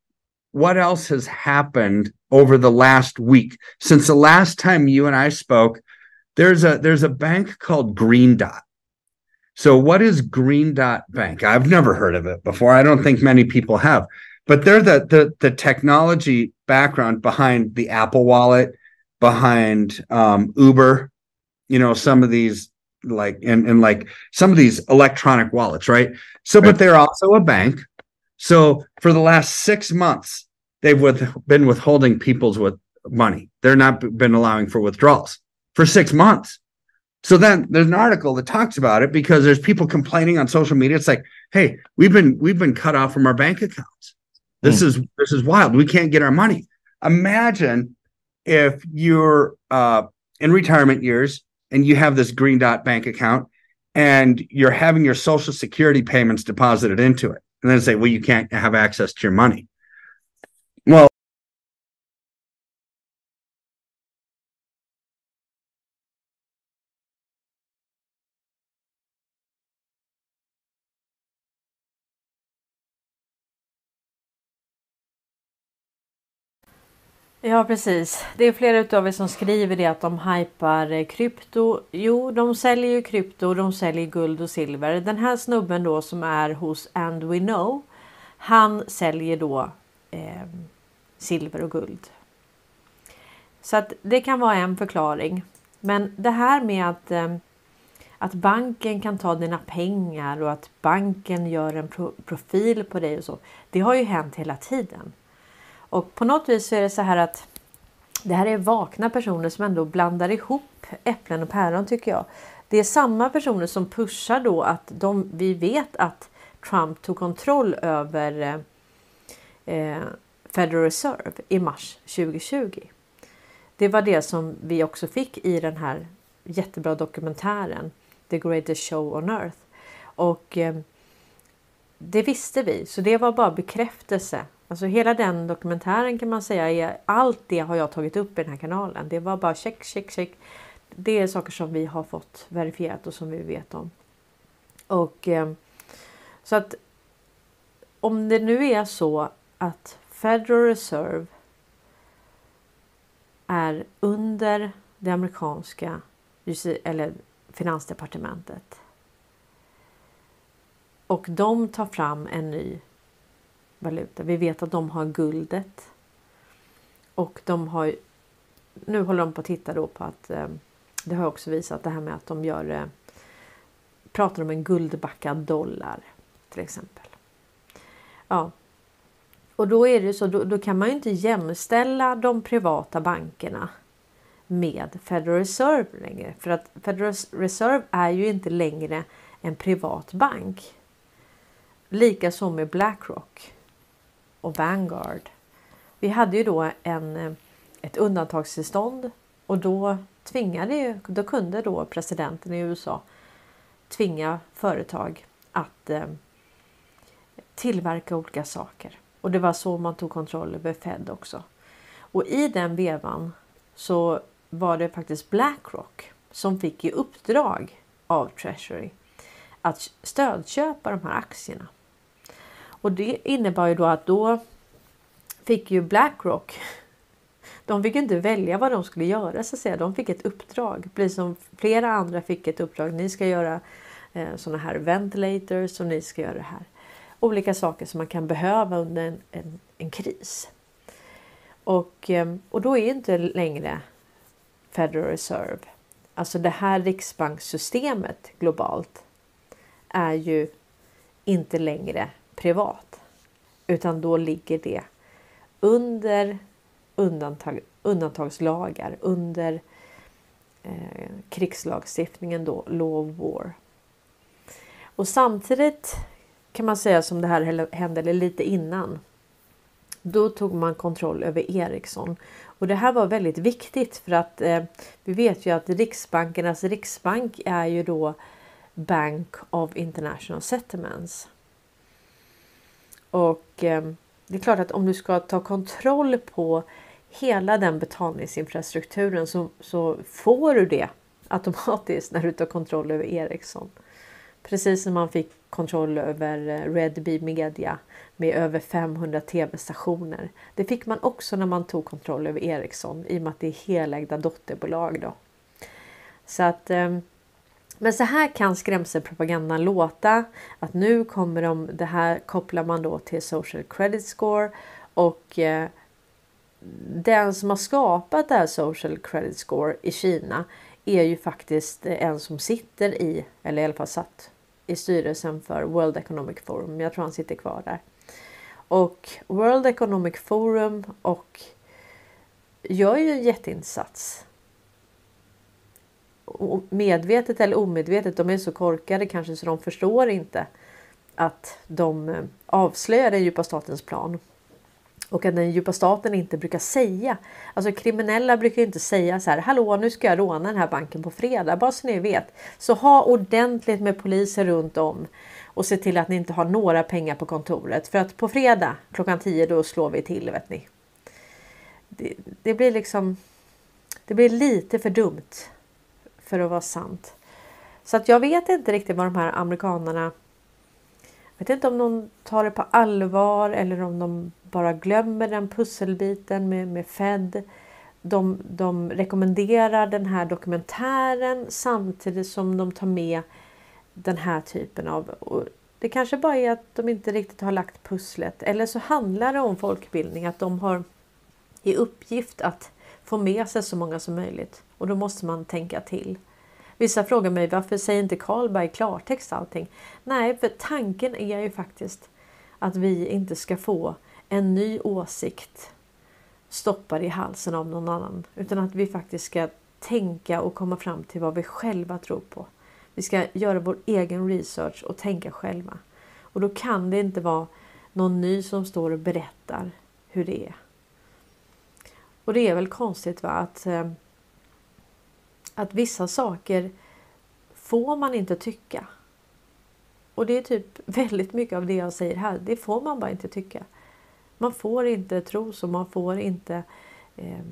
what else has happened over the last week since the last time you and I spoke? There's a there's a bank called Green Dot. So, what is Green Dot Bank? I've never heard of it before. I don't think many people have, but they're the the, the technology background behind the Apple Wallet, behind um, Uber, you know, some of these like and, and like some of these electronic wallets, right? So, but they're also a bank. So for the last six months, they've with, been withholding people's with money. They're not been allowing for withdrawals for six months. So then there's an article that talks about it because there's people complaining on social media. It's like, hey, we've been we've been cut off from our bank accounts. This is this is wild. We can't get our money. Imagine if you're uh, in retirement years and you have this green dot bank account and you're having your social security payments deposited into it and then say well you can't have access to your money Ja precis. Det är flera utav er som skriver det att de hypar eh, krypto. Jo, de säljer ju krypto, de säljer guld och silver. Den här snubben då som är hos And We Know. Han säljer då eh, silver och guld. Så att det kan vara en förklaring. Men det här med att, eh, att banken kan ta dina pengar och att banken gör en pro profil på dig och så. Det har ju hänt hela tiden. Och på något vis så är det så här att det här är vakna personer som ändå blandar ihop äpplen och päron tycker jag. Det är samma personer som pushar då att de, vi vet att Trump tog kontroll över eh, eh Federal Reserve i mars 2020. Det var det som vi också fick i den här jättebra dokumentären The Greatest Show on Earth. Och eh, det visste vi, så det var bara bekräftelse. Alltså hela den dokumentären kan man säga är allt det har jag tagit upp i den här kanalen. Det var bara check, check, check. Det är saker som vi har fått verifierat och som vi vet om. Och ehm, så att om det nu är så att Federal Reserve är under det amerikanska eller finansdepartementet och de tar fram en ny valuta. Vi vet att de har guldet. Och de har nu håller de på att titta då på att eh, det har också visat det här med att de gör eh, pratar om en guldbackad dollar till exempel. Ja. Och då är det så då, då kan man ju inte jämställa de privata bankerna med Federal Reserve längre för att Federal Reserve är ju inte längre en privat bank. Likaså med Blackrock och Vanguard. Vi hade ju då en, ett undantagstillstånd och då tvingade ju, då kunde då presidenten i USA tvinga företag att eh, tillverka olika saker. Och det var så man tog kontroll över Fed också. Och i den vevan så var det faktiskt Blackrock som fick i uppdrag av Treasury att stödköpa de här aktierna. Och det innebar ju då att då fick ju Blackrock de fick inte välja vad de skulle göra så att säga. De fick ett uppdrag. Precis som flera andra fick ett uppdrag. Ni ska göra eh, sådana här ventilators och ni ska göra det här. Olika saker som man kan behöva under en, en, en kris. Och, eh, och då är inte längre Federal Reserve, alltså det här riksbankssystemet globalt är ju inte längre privat. Utan då ligger det under undantag, undantagslagar, under eh, krigslagstiftningen då, law of war. Och samtidigt kan man säga som det här hände lite innan. Då tog man kontroll över Ericsson och det här var väldigt viktigt för att eh, vi vet ju att Riksbankernas riksbank är ju då Bank of International Settlements. Och eh, det är klart att om du ska ta kontroll på hela den betalningsinfrastrukturen så, så får du det automatiskt när du tar kontroll över Ericsson. Precis som man fick kontroll över eh, Red Bee Media med över 500 tv-stationer. Det fick man också när man tog kontroll över Ericsson i och med att det är helägda dotterbolag. Då. Så att, ehm, men så här kan skrämselpropagandan låta. Att nu kommer de, det här kopplar man då till social credit score och eh, den som har skapat det här social credit score i Kina är ju faktiskt en som sitter i, eller i alla fall satt i styrelsen för World Economic Forum. Jag tror han sitter kvar där. Och World Economic Forum och gör ju en jätteinsats. Medvetet eller omedvetet, de är så korkade kanske så de förstår inte att de eh, avslöjar den djupa statens plan. Och att den djupa staten inte brukar säga. Alltså kriminella brukar inte säga så här. Hallå nu ska jag råna den här banken på fredag. Bara så ni vet. Så ha ordentligt med poliser runt om. Och se till att ni inte har några pengar på kontoret. För att på fredag klockan 10 då slår vi till vet ni. Det, det blir liksom. Det blir lite för dumt. För att vara sant. Så att jag vet inte riktigt vad de här amerikanarna vet inte om de tar det på allvar eller om de bara glömmer den pusselbiten med, med Fed. De, de rekommenderar den här dokumentären samtidigt som de tar med den här typen av... det kanske bara är att de inte riktigt har lagt pusslet. Eller så handlar det om folkbildning, att de har i uppgift att få med sig så många som möjligt. Och då måste man tänka till. Vissa frågar mig varför säger inte Karlberg klartext allting? Nej, för tanken är ju faktiskt att vi inte ska få en ny åsikt stoppad i halsen av någon annan. Utan att vi faktiskt ska tänka och komma fram till vad vi själva tror på. Vi ska göra vår egen research och tänka själva. Och då kan det inte vara någon ny som står och berättar hur det är. Och det är väl konstigt va? att eh, att vissa saker får man inte tycka. Och det är typ väldigt mycket av det jag säger här. Det får man bara inte tycka. Man får inte tro så, man får inte eh,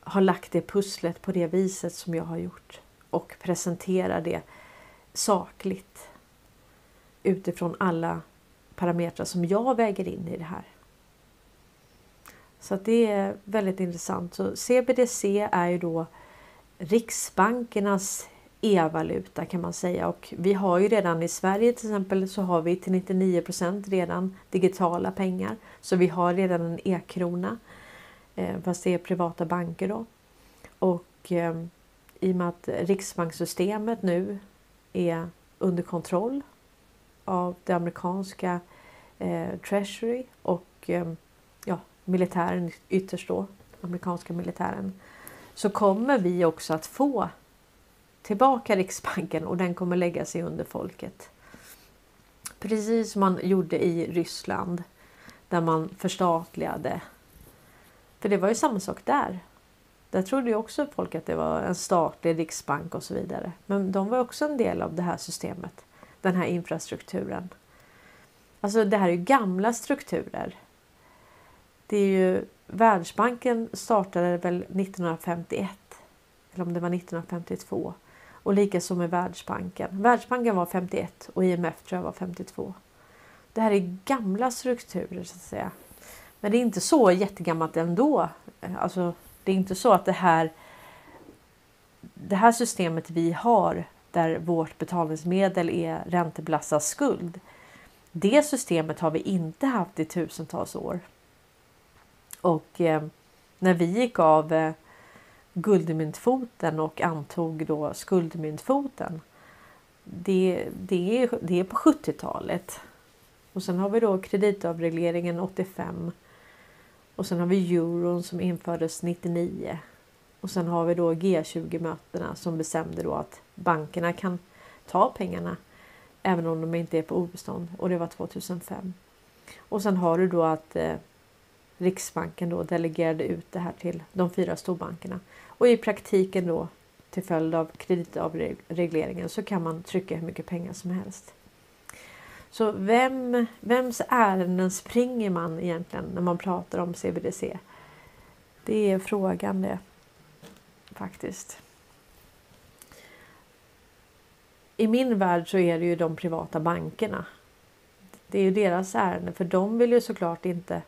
ha lagt det pusslet på det viset som jag har gjort och presentera det sakligt utifrån alla parametrar som jag väger in i det här. Så det är väldigt intressant. Så CBDC är ju då Riksbankernas e-valuta kan man säga och vi har ju redan i Sverige till exempel så har vi till 99 redan digitala pengar. Så vi har redan en e-krona eh, fast det är privata banker då. Och eh, i och med att riksbankssystemet nu är under kontroll av det amerikanska eh, Treasury och eh, ja, militären ytterst då, amerikanska militären så kommer vi också att få tillbaka Riksbanken och den kommer lägga sig under folket. Precis som man gjorde i Ryssland där man förstatligade. För det var ju samma sak där. Där trodde ju också folk att det var en statlig riksbank och så vidare. Men de var också en del av det här systemet. Den här infrastrukturen. Alltså det här är ju gamla strukturer. Det är ju Världsbanken startade väl 1951 eller om det var 1952 och likaså med Världsbanken. Världsbanken var 51 och IMF tror jag var 52. Det här är gamla strukturer så att säga. Men det är inte så jättegammalt ändå. Alltså, det är inte så att det här det här systemet vi har där vårt betalningsmedel är räntebelastad skuld. Det systemet har vi inte haft i tusentals år. Och eh, när vi gick av eh, guldmyntfoten och antog då skuldmyntfoten. det, det, är, det är på 70-talet. Och sen har vi då kreditavregleringen 85. Och sen har vi euron som infördes 99. Och sen har vi då G20-mötena som bestämde då att bankerna kan ta pengarna även om de inte är på obestånd och det var 2005. Och sen har du då att eh, Riksbanken då delegerade ut det här till de fyra storbankerna och i praktiken då till följd av kreditavregleringen så kan man trycka hur mycket pengar som helst. Så vem, vems ärenden springer man egentligen när man pratar om CBDC? Det är frågan det faktiskt. I min värld så är det ju de privata bankerna. Det är ju deras ärende för de vill ju såklart inte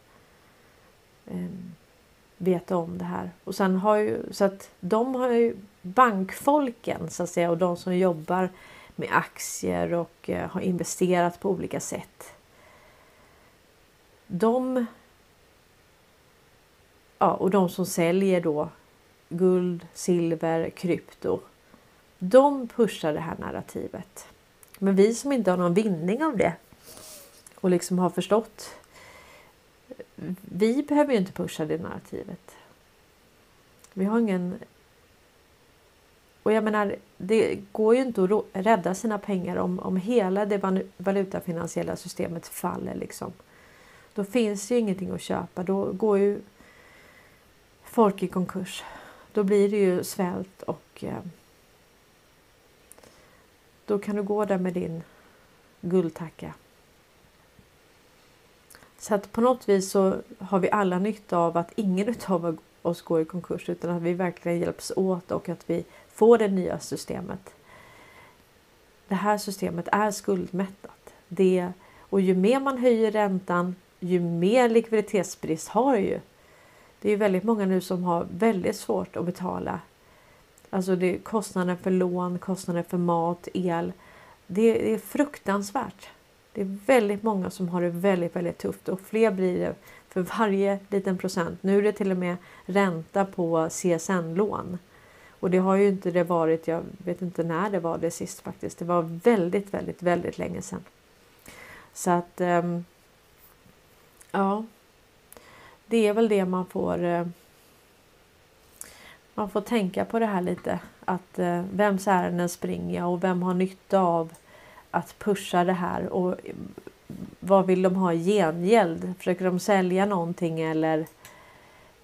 eh, veta om det här. Och sen har ju så att de har ju bankfolken så att säga och de som jobbar med aktier och eh, har investerat på olika sätt. De ja, och de som säljer då guld, silver, krypto. De pushar det här narrativet. Men vi som inte har någon vinning av det och liksom har förstått. Vi behöver ju inte pusha det narrativet. Vi har ingen. Och jag menar, det går ju inte att rädda sina pengar om, om hela det valutafinansiella systemet faller liksom. Då finns det ju ingenting att köpa. Då går ju folk i konkurs. Då blir det ju svält och eh, då kan du gå där med din guldtacka. Så att på något vis så har vi alla nytta av att ingen av oss går i konkurs utan att vi verkligen hjälps åt och att vi får det nya systemet. Det här systemet är skuldmättat. Det, och ju mer man höjer räntan, ju mer likviditetsbrist har ju. Det är väldigt många nu som har väldigt svårt att betala. Alltså det är kostnaden för lån, kostnaden för mat, el. Det, det är fruktansvärt. Det är väldigt många som har det väldigt, väldigt tufft och fler blir det för varje liten procent. Nu är det till och med ränta på CSN-lån. Och det har ju inte det varit, jag vet inte när det var det sist faktiskt. Det var väldigt, väldigt, väldigt länge sedan. Så att ehm, ja, det är väl det man får eh, man får tänka på det här lite. Att eh, vems ärenden springer jag och vem har nytta av att pusha det här och vad vill de ha i gengäld? Försöker de sälja någonting eller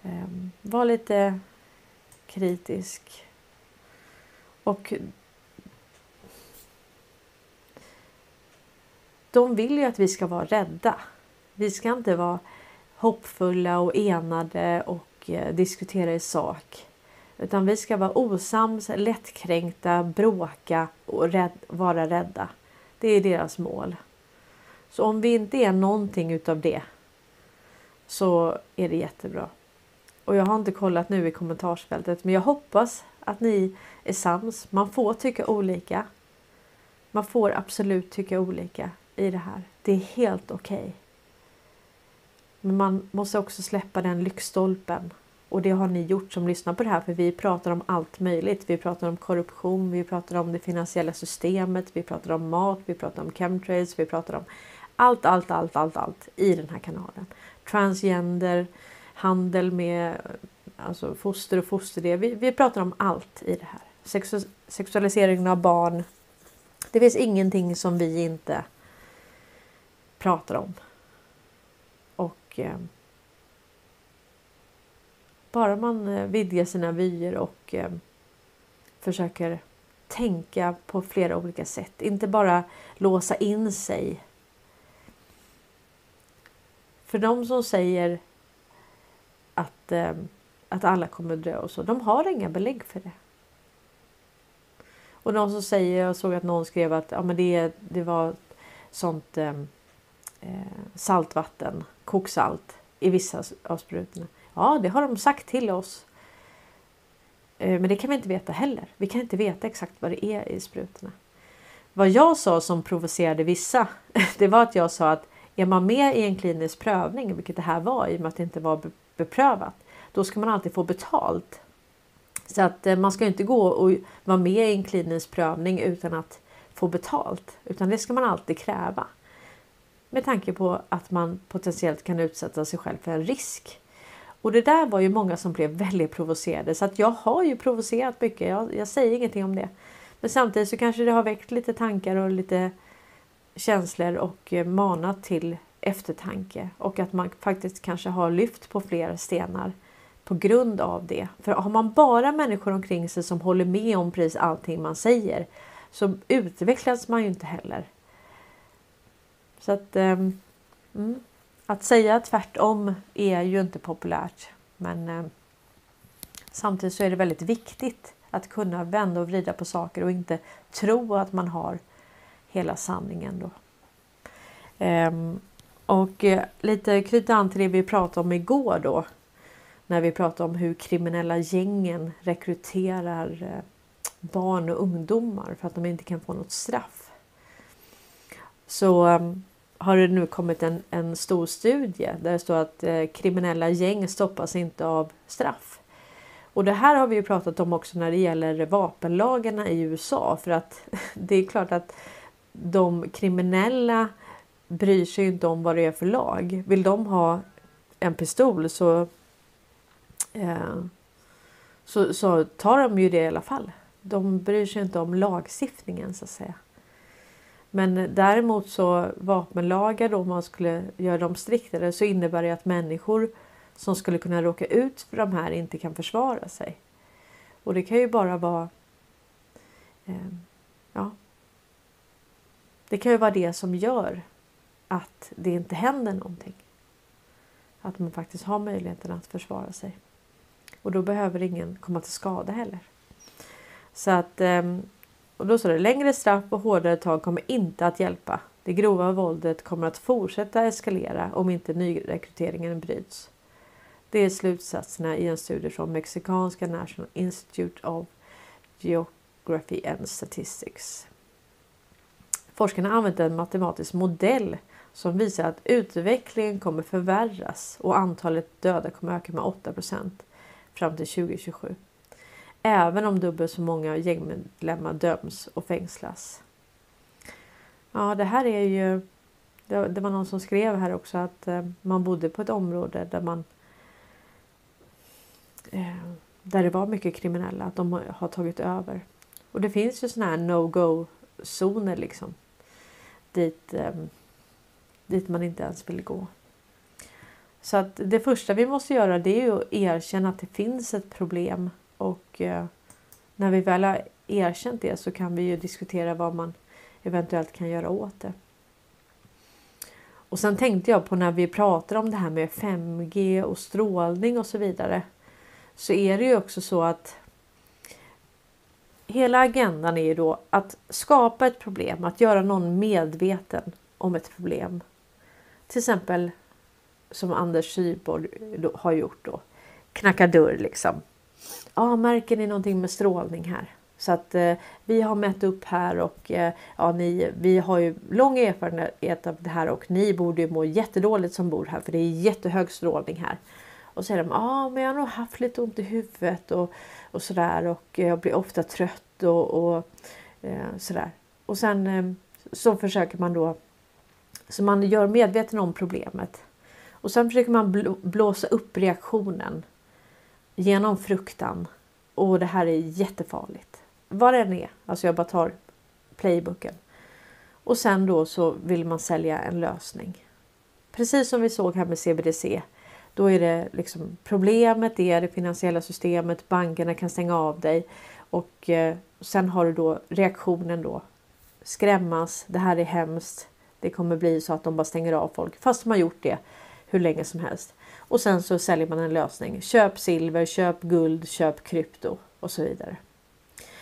eh, var lite kritisk. Och de vill ju att vi ska vara rädda. Vi ska inte vara hoppfulla och enade och eh, diskutera i sak. Utan vi ska vara osams, lättkränkta, bråka och rädd, vara rädda. Det är deras mål. Så om vi inte är någonting utav det så är det jättebra. Och jag har inte kollat nu i kommentarsfältet men jag hoppas att ni är sams. Man får tycka olika. Man får absolut tycka olika i det här. Det är helt okej. Okay. Men man måste också släppa den lyktstolpen och det har ni gjort som lyssnar på det här för vi pratar om allt möjligt. Vi pratar om korruption, vi pratar om det finansiella systemet, vi pratar om mat, vi pratar om chemtrails, vi pratar om allt, allt, allt, allt, allt i den här kanalen. Transgender, handel med alltså foster och foster. Vi, vi pratar om allt i det här. Sexu sexualiseringen av barn. Det finns ingenting som vi inte pratar om. Och eh, bara man eh, vidgar sina vyer och eh, försöker tänka på flera olika sätt. Inte bara låsa in sig. För de som säger att, eh, att alla kommer dö och så, de har inga belägg för det. Och de som säger, jag såg att någon skrev att ja, men det, det var sånt eh, eh saltvatten, koksalt i vissa av sprutorna. Ja, det har de sagt till oss. Eh, men det kan vi inte veta heller. Vi kan inte veta exakt vad det är i sprutorna. Vad jag sa som provocerade vissa, det var att jag sa att är man med i en klinisk prövning, vilket det här var i och med att det inte var beprövat, då ska man alltid få betalt. Så att eh, man ska inte gå och vara med i en klinisk prövning utan att få betalt utan det ska man alltid kräva. Med tanke på att man potentiellt kan utsätta sig själv för en risk. Och det där var ju många som blev väldigt provocerade så att jag har ju provocerat mycket. Jag, jag säger ingenting om det. Men samtidigt så kanske det har väckt lite tankar och lite känslor och eh, manat till eftertanke och att man faktiskt kanske har lyft på fler stenar på grund av det. För har man bara människor omkring sig som håller med om precis allting man säger så utvecklas man ju inte heller. Så att um, mm, att säga tvärtom är ju inte populärt. Men eh, samtidigt så är det väldigt viktigt att kunna vända och vrida på saker och inte tro att man har hela sanningen. Då. Ehm, och eh, lite knyta an till det vi pratade om igår då. När vi pratade om hur kriminella gängen rekryterar eh, barn och ungdomar för att de inte kan få något straff. Så ehm, har det nu kommit en, en stor studie där det står att eh, kriminella gäng stoppas inte av straff. Och det här har vi ju pratat om också när det gäller vapenlagarna i USA för att det är klart att de kriminella bryr sig inte om vad det är för lag. Vill de ha en pistol så, eh, så, så tar de ju det i alla fall. De bryr sig inte om lagstiftningen så att säga. Men däremot så vapenlagar då om man skulle göra dem striktare så innebär det att människor som skulle kunna råka ut för de här inte kan försvara sig. Och det kan ju bara vara eh, ja, det kan ju vara det som gör att det inte händer någonting. Att man faktiskt har möjligheten att försvara sig. Och då behöver ingen komma till skada heller. Så att eh, och då står det längre straff och hårdare tag kommer inte att hjälpa. Det grova våldet kommer att fortsätta eskalera om inte nyrekryteringen bryts. Det är slutsatserna i en studie från mexikanska National Institute of Geography and Statistics. Forskarna har använt en matematisk modell som visar att utvecklingen kommer förvärras och antalet döda kommer öka med 8% fram till 2027. Även om dubbelt så många gängmedlemmar döms och fängslas. Ja, det här är ju. Det, var någon som skrev här också att eh, man bodde på ett område där man eh, där det var mycket kriminella, att de har tagit över. Och det finns ju såna här no-go zoner liksom. Dit, eh, dit man inte ens vill gå. Så att det första vi måste göra det är ju att erkänna att det finns ett problem och eh, när vi väl har erkänt det så kan vi ju diskutera vad man eventuellt kan göra åt det. Och sen tänkte jag på när vi pratar om det här med 5G och strålning och så vidare så är det ju också så att hela agendan är ju då att skapa ett problem, att göra någon medveten om ett problem. Till exempel som Anders Syborg har gjort då. Knacka dörr liksom. Ja, märker ni någonting med strålning här? Så att eh, vi har mätt upp här och eh, ja, ni, vi har ju lång erfarenhet av det här och ni borde ju må jättedåligt som bor här för det är jättehög strålning här. Och så säger de, ja ah, men jag har nog haft lite ont i huvudet och, och sådär och jag blir ofta trött och, och eh, sådär. Och sen eh, så försöker man då, så man gör medveten om problemet. Och sen försöker man blåsa upp reaktionen genom fruktan. Och det här är jättefarligt. Vad det än är, alltså jag bara tar playbooken. Och sen då så vill man sälja en lösning. Precis som vi såg här med CBDC då är det liksom problemet det är det finansiella systemet. Bankerna kan stänga av dig och eh, sen har du då reaktionen då. Skrämmas. Det här är hemskt. Det kommer bli så att de bara stänger av folk fast de har gjort det hur länge som helst. Och sen så säljer man en lösning. Köp silver, köp guld, köp krypto och så vidare.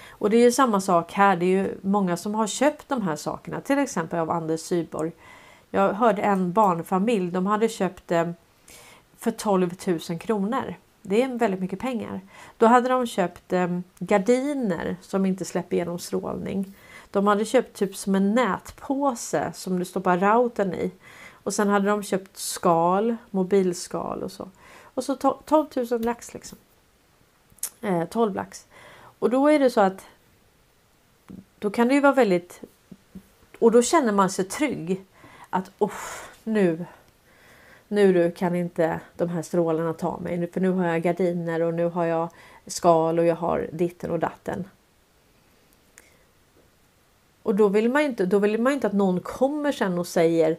Och det är ju samma sak här. Det är ju många som har köpt de här sakerna, till exempel av Anders Syborg. Jag hörde en barnfamilj. De hade köpt det för 12 000 kronor. Det är väldigt mycket pengar. Då hade de köpt eh, gardiner som inte släpper igenom strålning. De hade köpt typ som en nätpåse som du stoppar routern i. Och sen hade de köpt skal, mobilskal och så. Och så 12 000 lax liksom. Eh, 12 lax. Och då är det så att då kan det ju vara väldigt Och då känner man sig trygg. Att oh, nu, nu du kan inte de här strålarna ta mig. För nu har jag gardiner och nu har jag skal och jag har ditten och datten. Och då vill man ju inte, då vill man inte att någon kommer sen och säger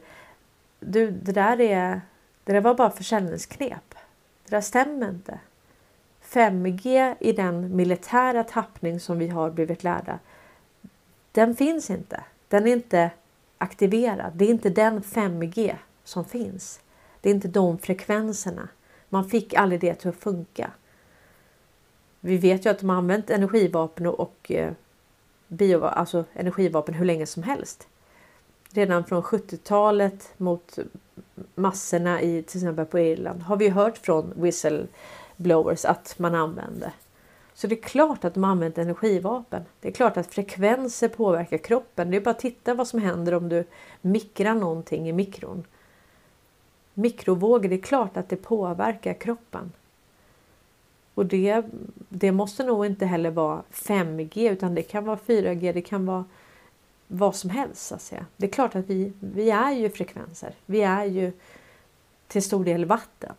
du, det där är, det där var bara försäljningsknep. Det där stämmer inte. 5G i den militära tappning som vi har blivit lärda. Den finns inte. Den är inte aktiverad. Det är inte den 5G som finns. Det är inte de frekvenserna. Man fick aldrig det till att funka. Vi vet ju att de har använt energivapen och eh, bio, alltså energivapen hur länge som helst. Redan från 70-talet mot massorna i till exempel på Irland har vi hört från whistleblowers att man använder. Så det är klart att de har använt energivapen. Det är klart att frekvenser påverkar kroppen. Det är bara att titta vad som händer om du mikrar någonting i mikron. Mikrovågor, det är klart att det påverkar kroppen. Och det, det måste nog inte heller vara 5G utan det kan vara 4G, det kan vara vad som helst. Så att säga. Det är klart att vi, vi är ju frekvenser. Vi är ju till stor del vatten.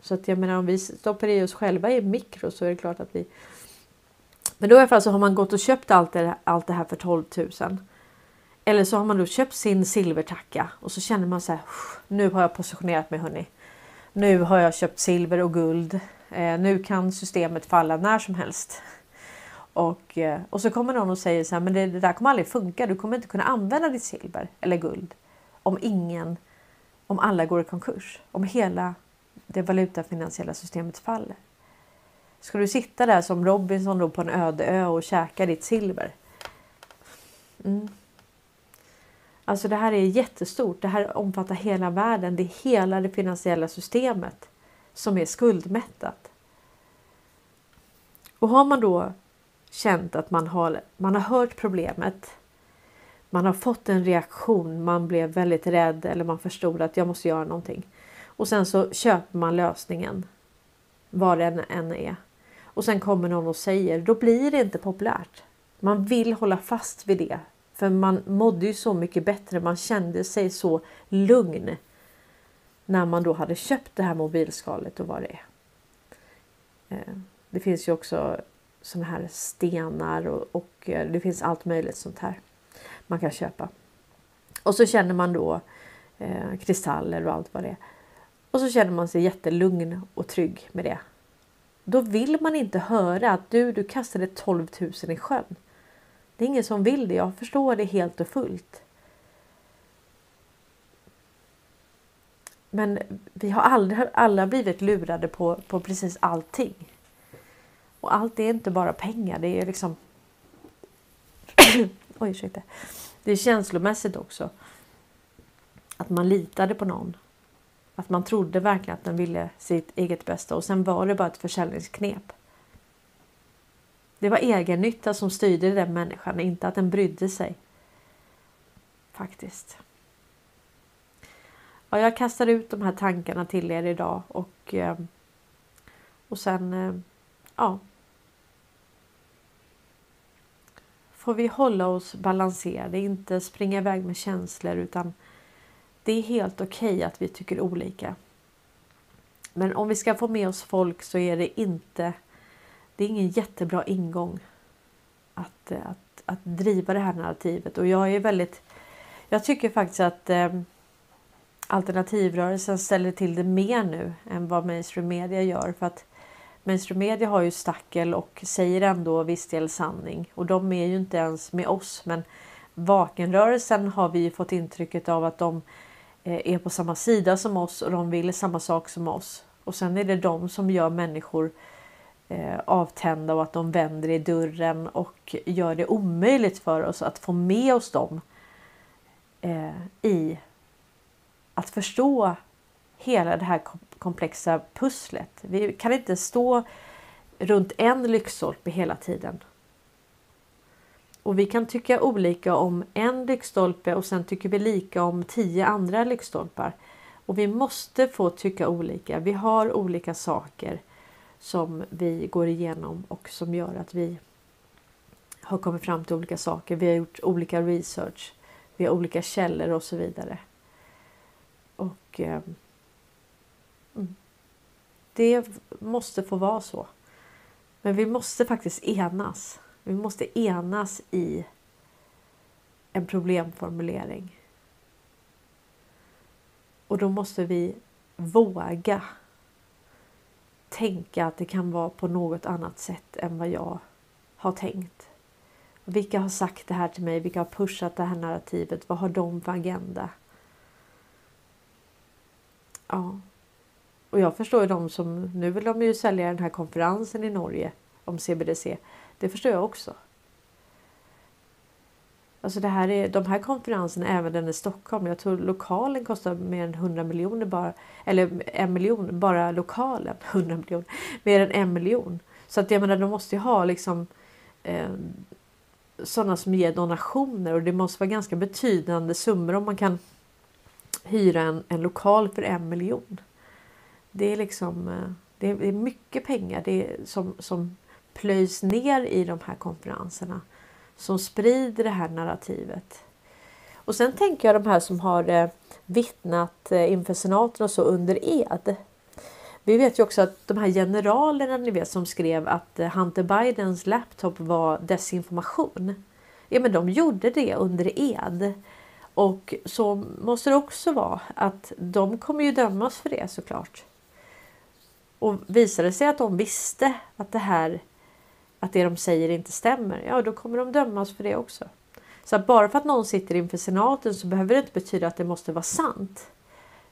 Så att jag menar om vi stoppar i oss själva i mikro så är det klart att vi... Men då i alla fall så har man gått och köpt allt det, allt det här för 12 000. Eller så har man då köpt sin silvertacka och så känner man så här. Nu har jag positionerat mig hörni. Nu har jag köpt silver och guld. Eh, nu kan systemet falla när som helst. Och, eh, och så kommer någon och säger så här, men det, det, där kommer aldrig funka. Du kommer inte kunna använda ditt silver eller guld om ingen, om alla går i konkurs. Om hela det valutafinansiella systemet faller. Ska du sitta där som Robinson då på en öde ö och käka ditt silver? Mm. Alltså det här är jättestort. Det här omfattar hela världen. Det är hela det finansiella systemet som är skuldmättat. Och har man då känt att man har, man har hört problemet. Man har fått en reaktion, man blev väldigt rädd eller man förstod att jag måste göra någonting. Och sen så köper man lösningen. Vad den än är. Och sen kommer någon och säger, då blir det inte populärt. Man vill hålla fast vid det. För man mådde ju så mycket bättre, man kände sig så lugn. När man då hade köpt det här mobilskalet och vad det är. Eh, det finns ju också såna här stenar och, och eh, det finns allt möjligt sånt här man kan köpa. Och så känner man då eh, kristaller och allt vad det är. Och så känner man sig jättelugn och trygg med det. Då vill man inte höra att du, du kastade 12 000 i sjön. Det är ingen som vill det. Jag förstår det helt och fullt. Men vi har aldrig alla blivit lurade på, på precis allting. Och allt är inte bara pengar. Det är liksom... Oj, ursäkta. Det är känslomässigt också. Att man litade på någon. Att man trodde verkligen att den ville sitt eget bästa och sen var det bara ett försäljningsknep. Det var egennytta som styrde den människan, inte att den brydde sig. Faktiskt. Ja, jag kastar ut de här tankarna till er idag och, eh, och sen eh, ja, får vi hålla oss balanserade, inte springa iväg med känslor utan det är helt okej okay att vi tycker olika. Men om vi ska få med oss folk så är det inte det är ingen jättebra ingång att, att, att driva det här narrativet och jag är väldigt jag tycker faktiskt att eh, alternativrörelsen ställer till det mer nu än vad mainstream media gör för att mainstream media har ju stackel och säger ändå viss del sanning och de är ju inte ens med oss. Men vakenrörelsen har vi fått intrycket av att de eh, är på samma sida som oss och de vill samma sak som oss. Och sen är det de som gör människor eh, avtända och att de vänder i dörren och gör det omöjligt för oss att få med oss dem eh, i att förstå hela det här komplexa pusslet. Vi kan inte stå runt en lyktstolpe hela tiden. Och vi kan tycka olika om en lyktstolpe och sen tycker vi lika om tio andra lyktstolpar. Och vi måste få tycka olika. Vi har olika saker som vi går igenom och som gör att vi har kommit fram till olika saker. Vi har gjort olika research. Vi har olika källor och så vidare. Och eh det måste få vara så. Men vi måste faktiskt enas. Vi måste enas i en problemformulering. Och då måste vi våga tänka att det kan vara på något annat sätt än vad jag har tänkt. Vilka har sagt det här till mig? Vilka har pushat det här narrativet? Vad har de för agenda? Ja. Och jag förstår ju de som, nu vill de ju sälja den här konferensen i Norge om CBDC. Det förstår jag också. Alltså det här är, de här konferenserna, även den i Stockholm, jag tror lokalen kostar mer än 100 miljoner bara, eller en miljon, bara lokalen, 100 miljoner, mer än en miljon. Så att jag menar, de måste ju ha liksom eh, sådana som ger donationer och det måste vara ganska betydande summor om man kan hyra en, en lokal för en miljon. Det är liksom, eh, det är, mycket pengar det är som, som plöjs ner i de här konferenserna som sprider det här narrativet. Och sen tänker jag de här som har eh, vittnat eh, inför senaten och så under ed. Vi vet ju också att de här generalerna ni vet som skrev att Hunter Bidens laptop var desinformation. Ja, men de gjorde det under ed. Och så måste det också vara att de kommer ju dömas för det såklart. Och visar det sig att de visste att det här att det de säger inte stämmer, ja då kommer de dömas för det också. Så att bara för att någon sitter inför senaten så behöver det inte betyda att det måste vara sant.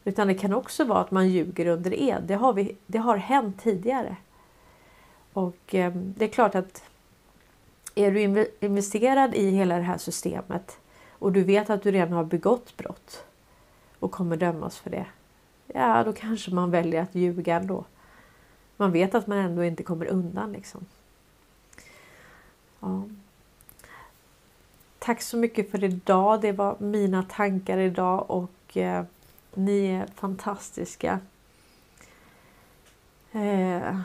Utan det kan också vara att man ljuger under ed. Det har, vi, det har hänt tidigare. Och eh, det är klart att är du investerad i hela det här systemet och du vet att du redan har begått brott och kommer dömas för det. Ja, då kanske man väljer att ljuga ändå. Man vet att man ändå inte kommer undan liksom. Ja. Tack så mycket för idag. Det var mina tankar idag och eh, ni är fantastiska. Eh,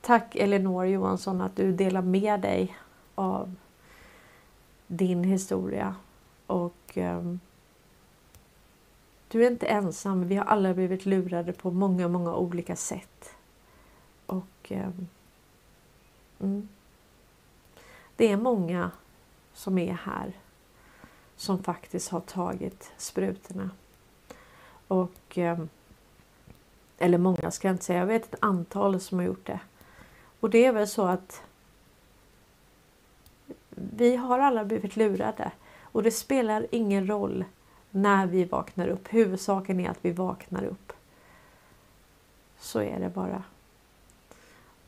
tack Elinor Johansson att du delar med dig av din historia. Och eh, Du är inte ensam. Vi har alla blivit lurade på många, många olika sätt. Och eh, mm det är många som är här som faktiskt har tagit sprutorna. Och, eh, eller många ska jag inte säga, jag vet ett antal som har gjort det. Och det är väl så att vi har alla blivit lurade och det spelar ingen roll när vi vaknar upp. Huvudsaken är att vi vaknar upp. Så är det bara.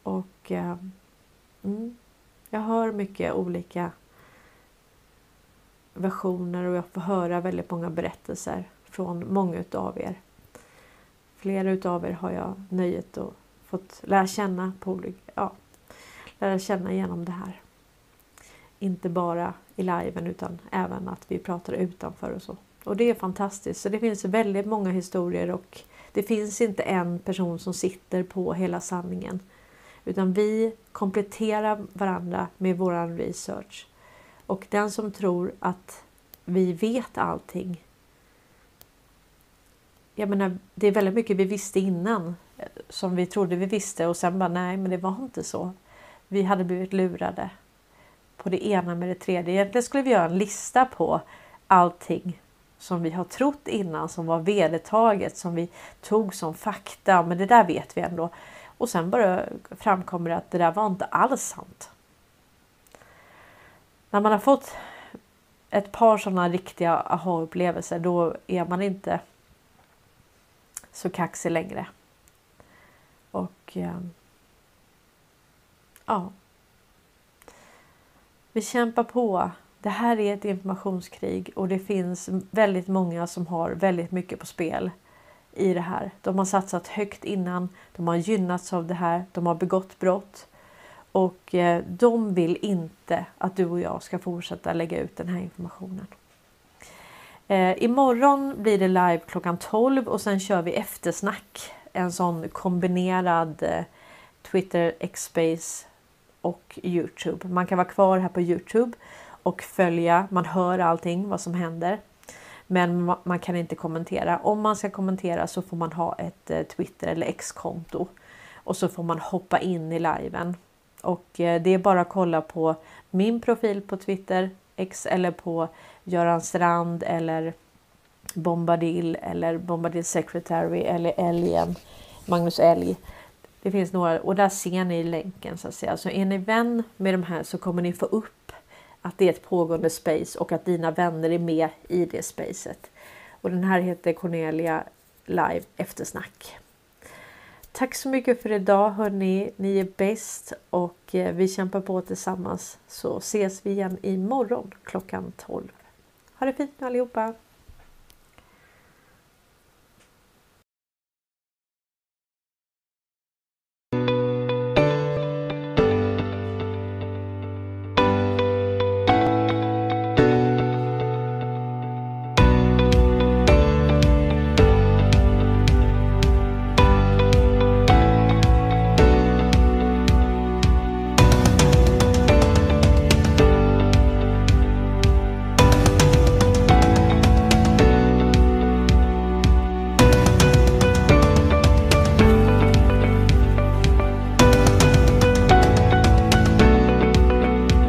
Och eh, mm, jag hör mycket olika versioner och jag får höra väldigt många berättelser från många utav er. Flera utav er har jag nöjet att fått lära känna på olika, ja, lära känna genom det här. Inte bara i liven utan även att vi pratar utanför och så. Och det är fantastiskt. Så det finns väldigt många historier och det finns inte en person som sitter på hela sanningen. Utan vi kompletterar varandra med våran research. Och den som tror att vi vet allting. Jag menar, det är väldigt mycket vi visste innan eh, som vi trodde vi visste och sen bara nej, men det var inte så. Vi hade blivit lurade på det ena med det tredje. Egentligen skulle vi göra en lista på allting som vi har trott innan som var vedertaget som vi tog som fakta. Men det där vet vi ändå. Och sen bara framkommer det att det där var inte alls sant. När man har fått ett par sådana riktiga aha-upplevelser då är man inte så kaxig längre. Och eh, ja. Vi kämpar på. Det här är ett informationskrig och det finns väldigt många som har väldigt mycket på spel i det här. De har satsat högt innan, de har gynnats av det här, de har begått brott och eh, de vill inte att du och jag ska fortsätta lägga ut den här informationen. Eh, imorgon blir det live klockan 12 och sen kör vi eftersnack. En sån kombinerad eh, Twitter X-Space och Youtube. Man kan vara kvar här på Youtube och följa. Man hör allting vad som händer. Men man kan inte kommentera. Om man ska kommentera så får man ha ett eh, Twitter eller X-konto och så får man hoppa in i liven. Och eh, det är bara att kolla på min profil på Twitter X eller på Göran Strand eller Bombadil eller Bombadil Secretary eller Älgen, Magnus Älg. Det finns några och där ser ni länken så att säga. Så är ni vän med de här så kommer ni få upp att det är ett pågående space och att dina vänner är med i det spacet. Och den här heter Cornelia Live eftersnack. Tack så mycket för idag hörni. Ni är bäst och eh, vi kämpar på tillsammans så ses vi igen imorgon klockan 12. Ha det fint allihopa!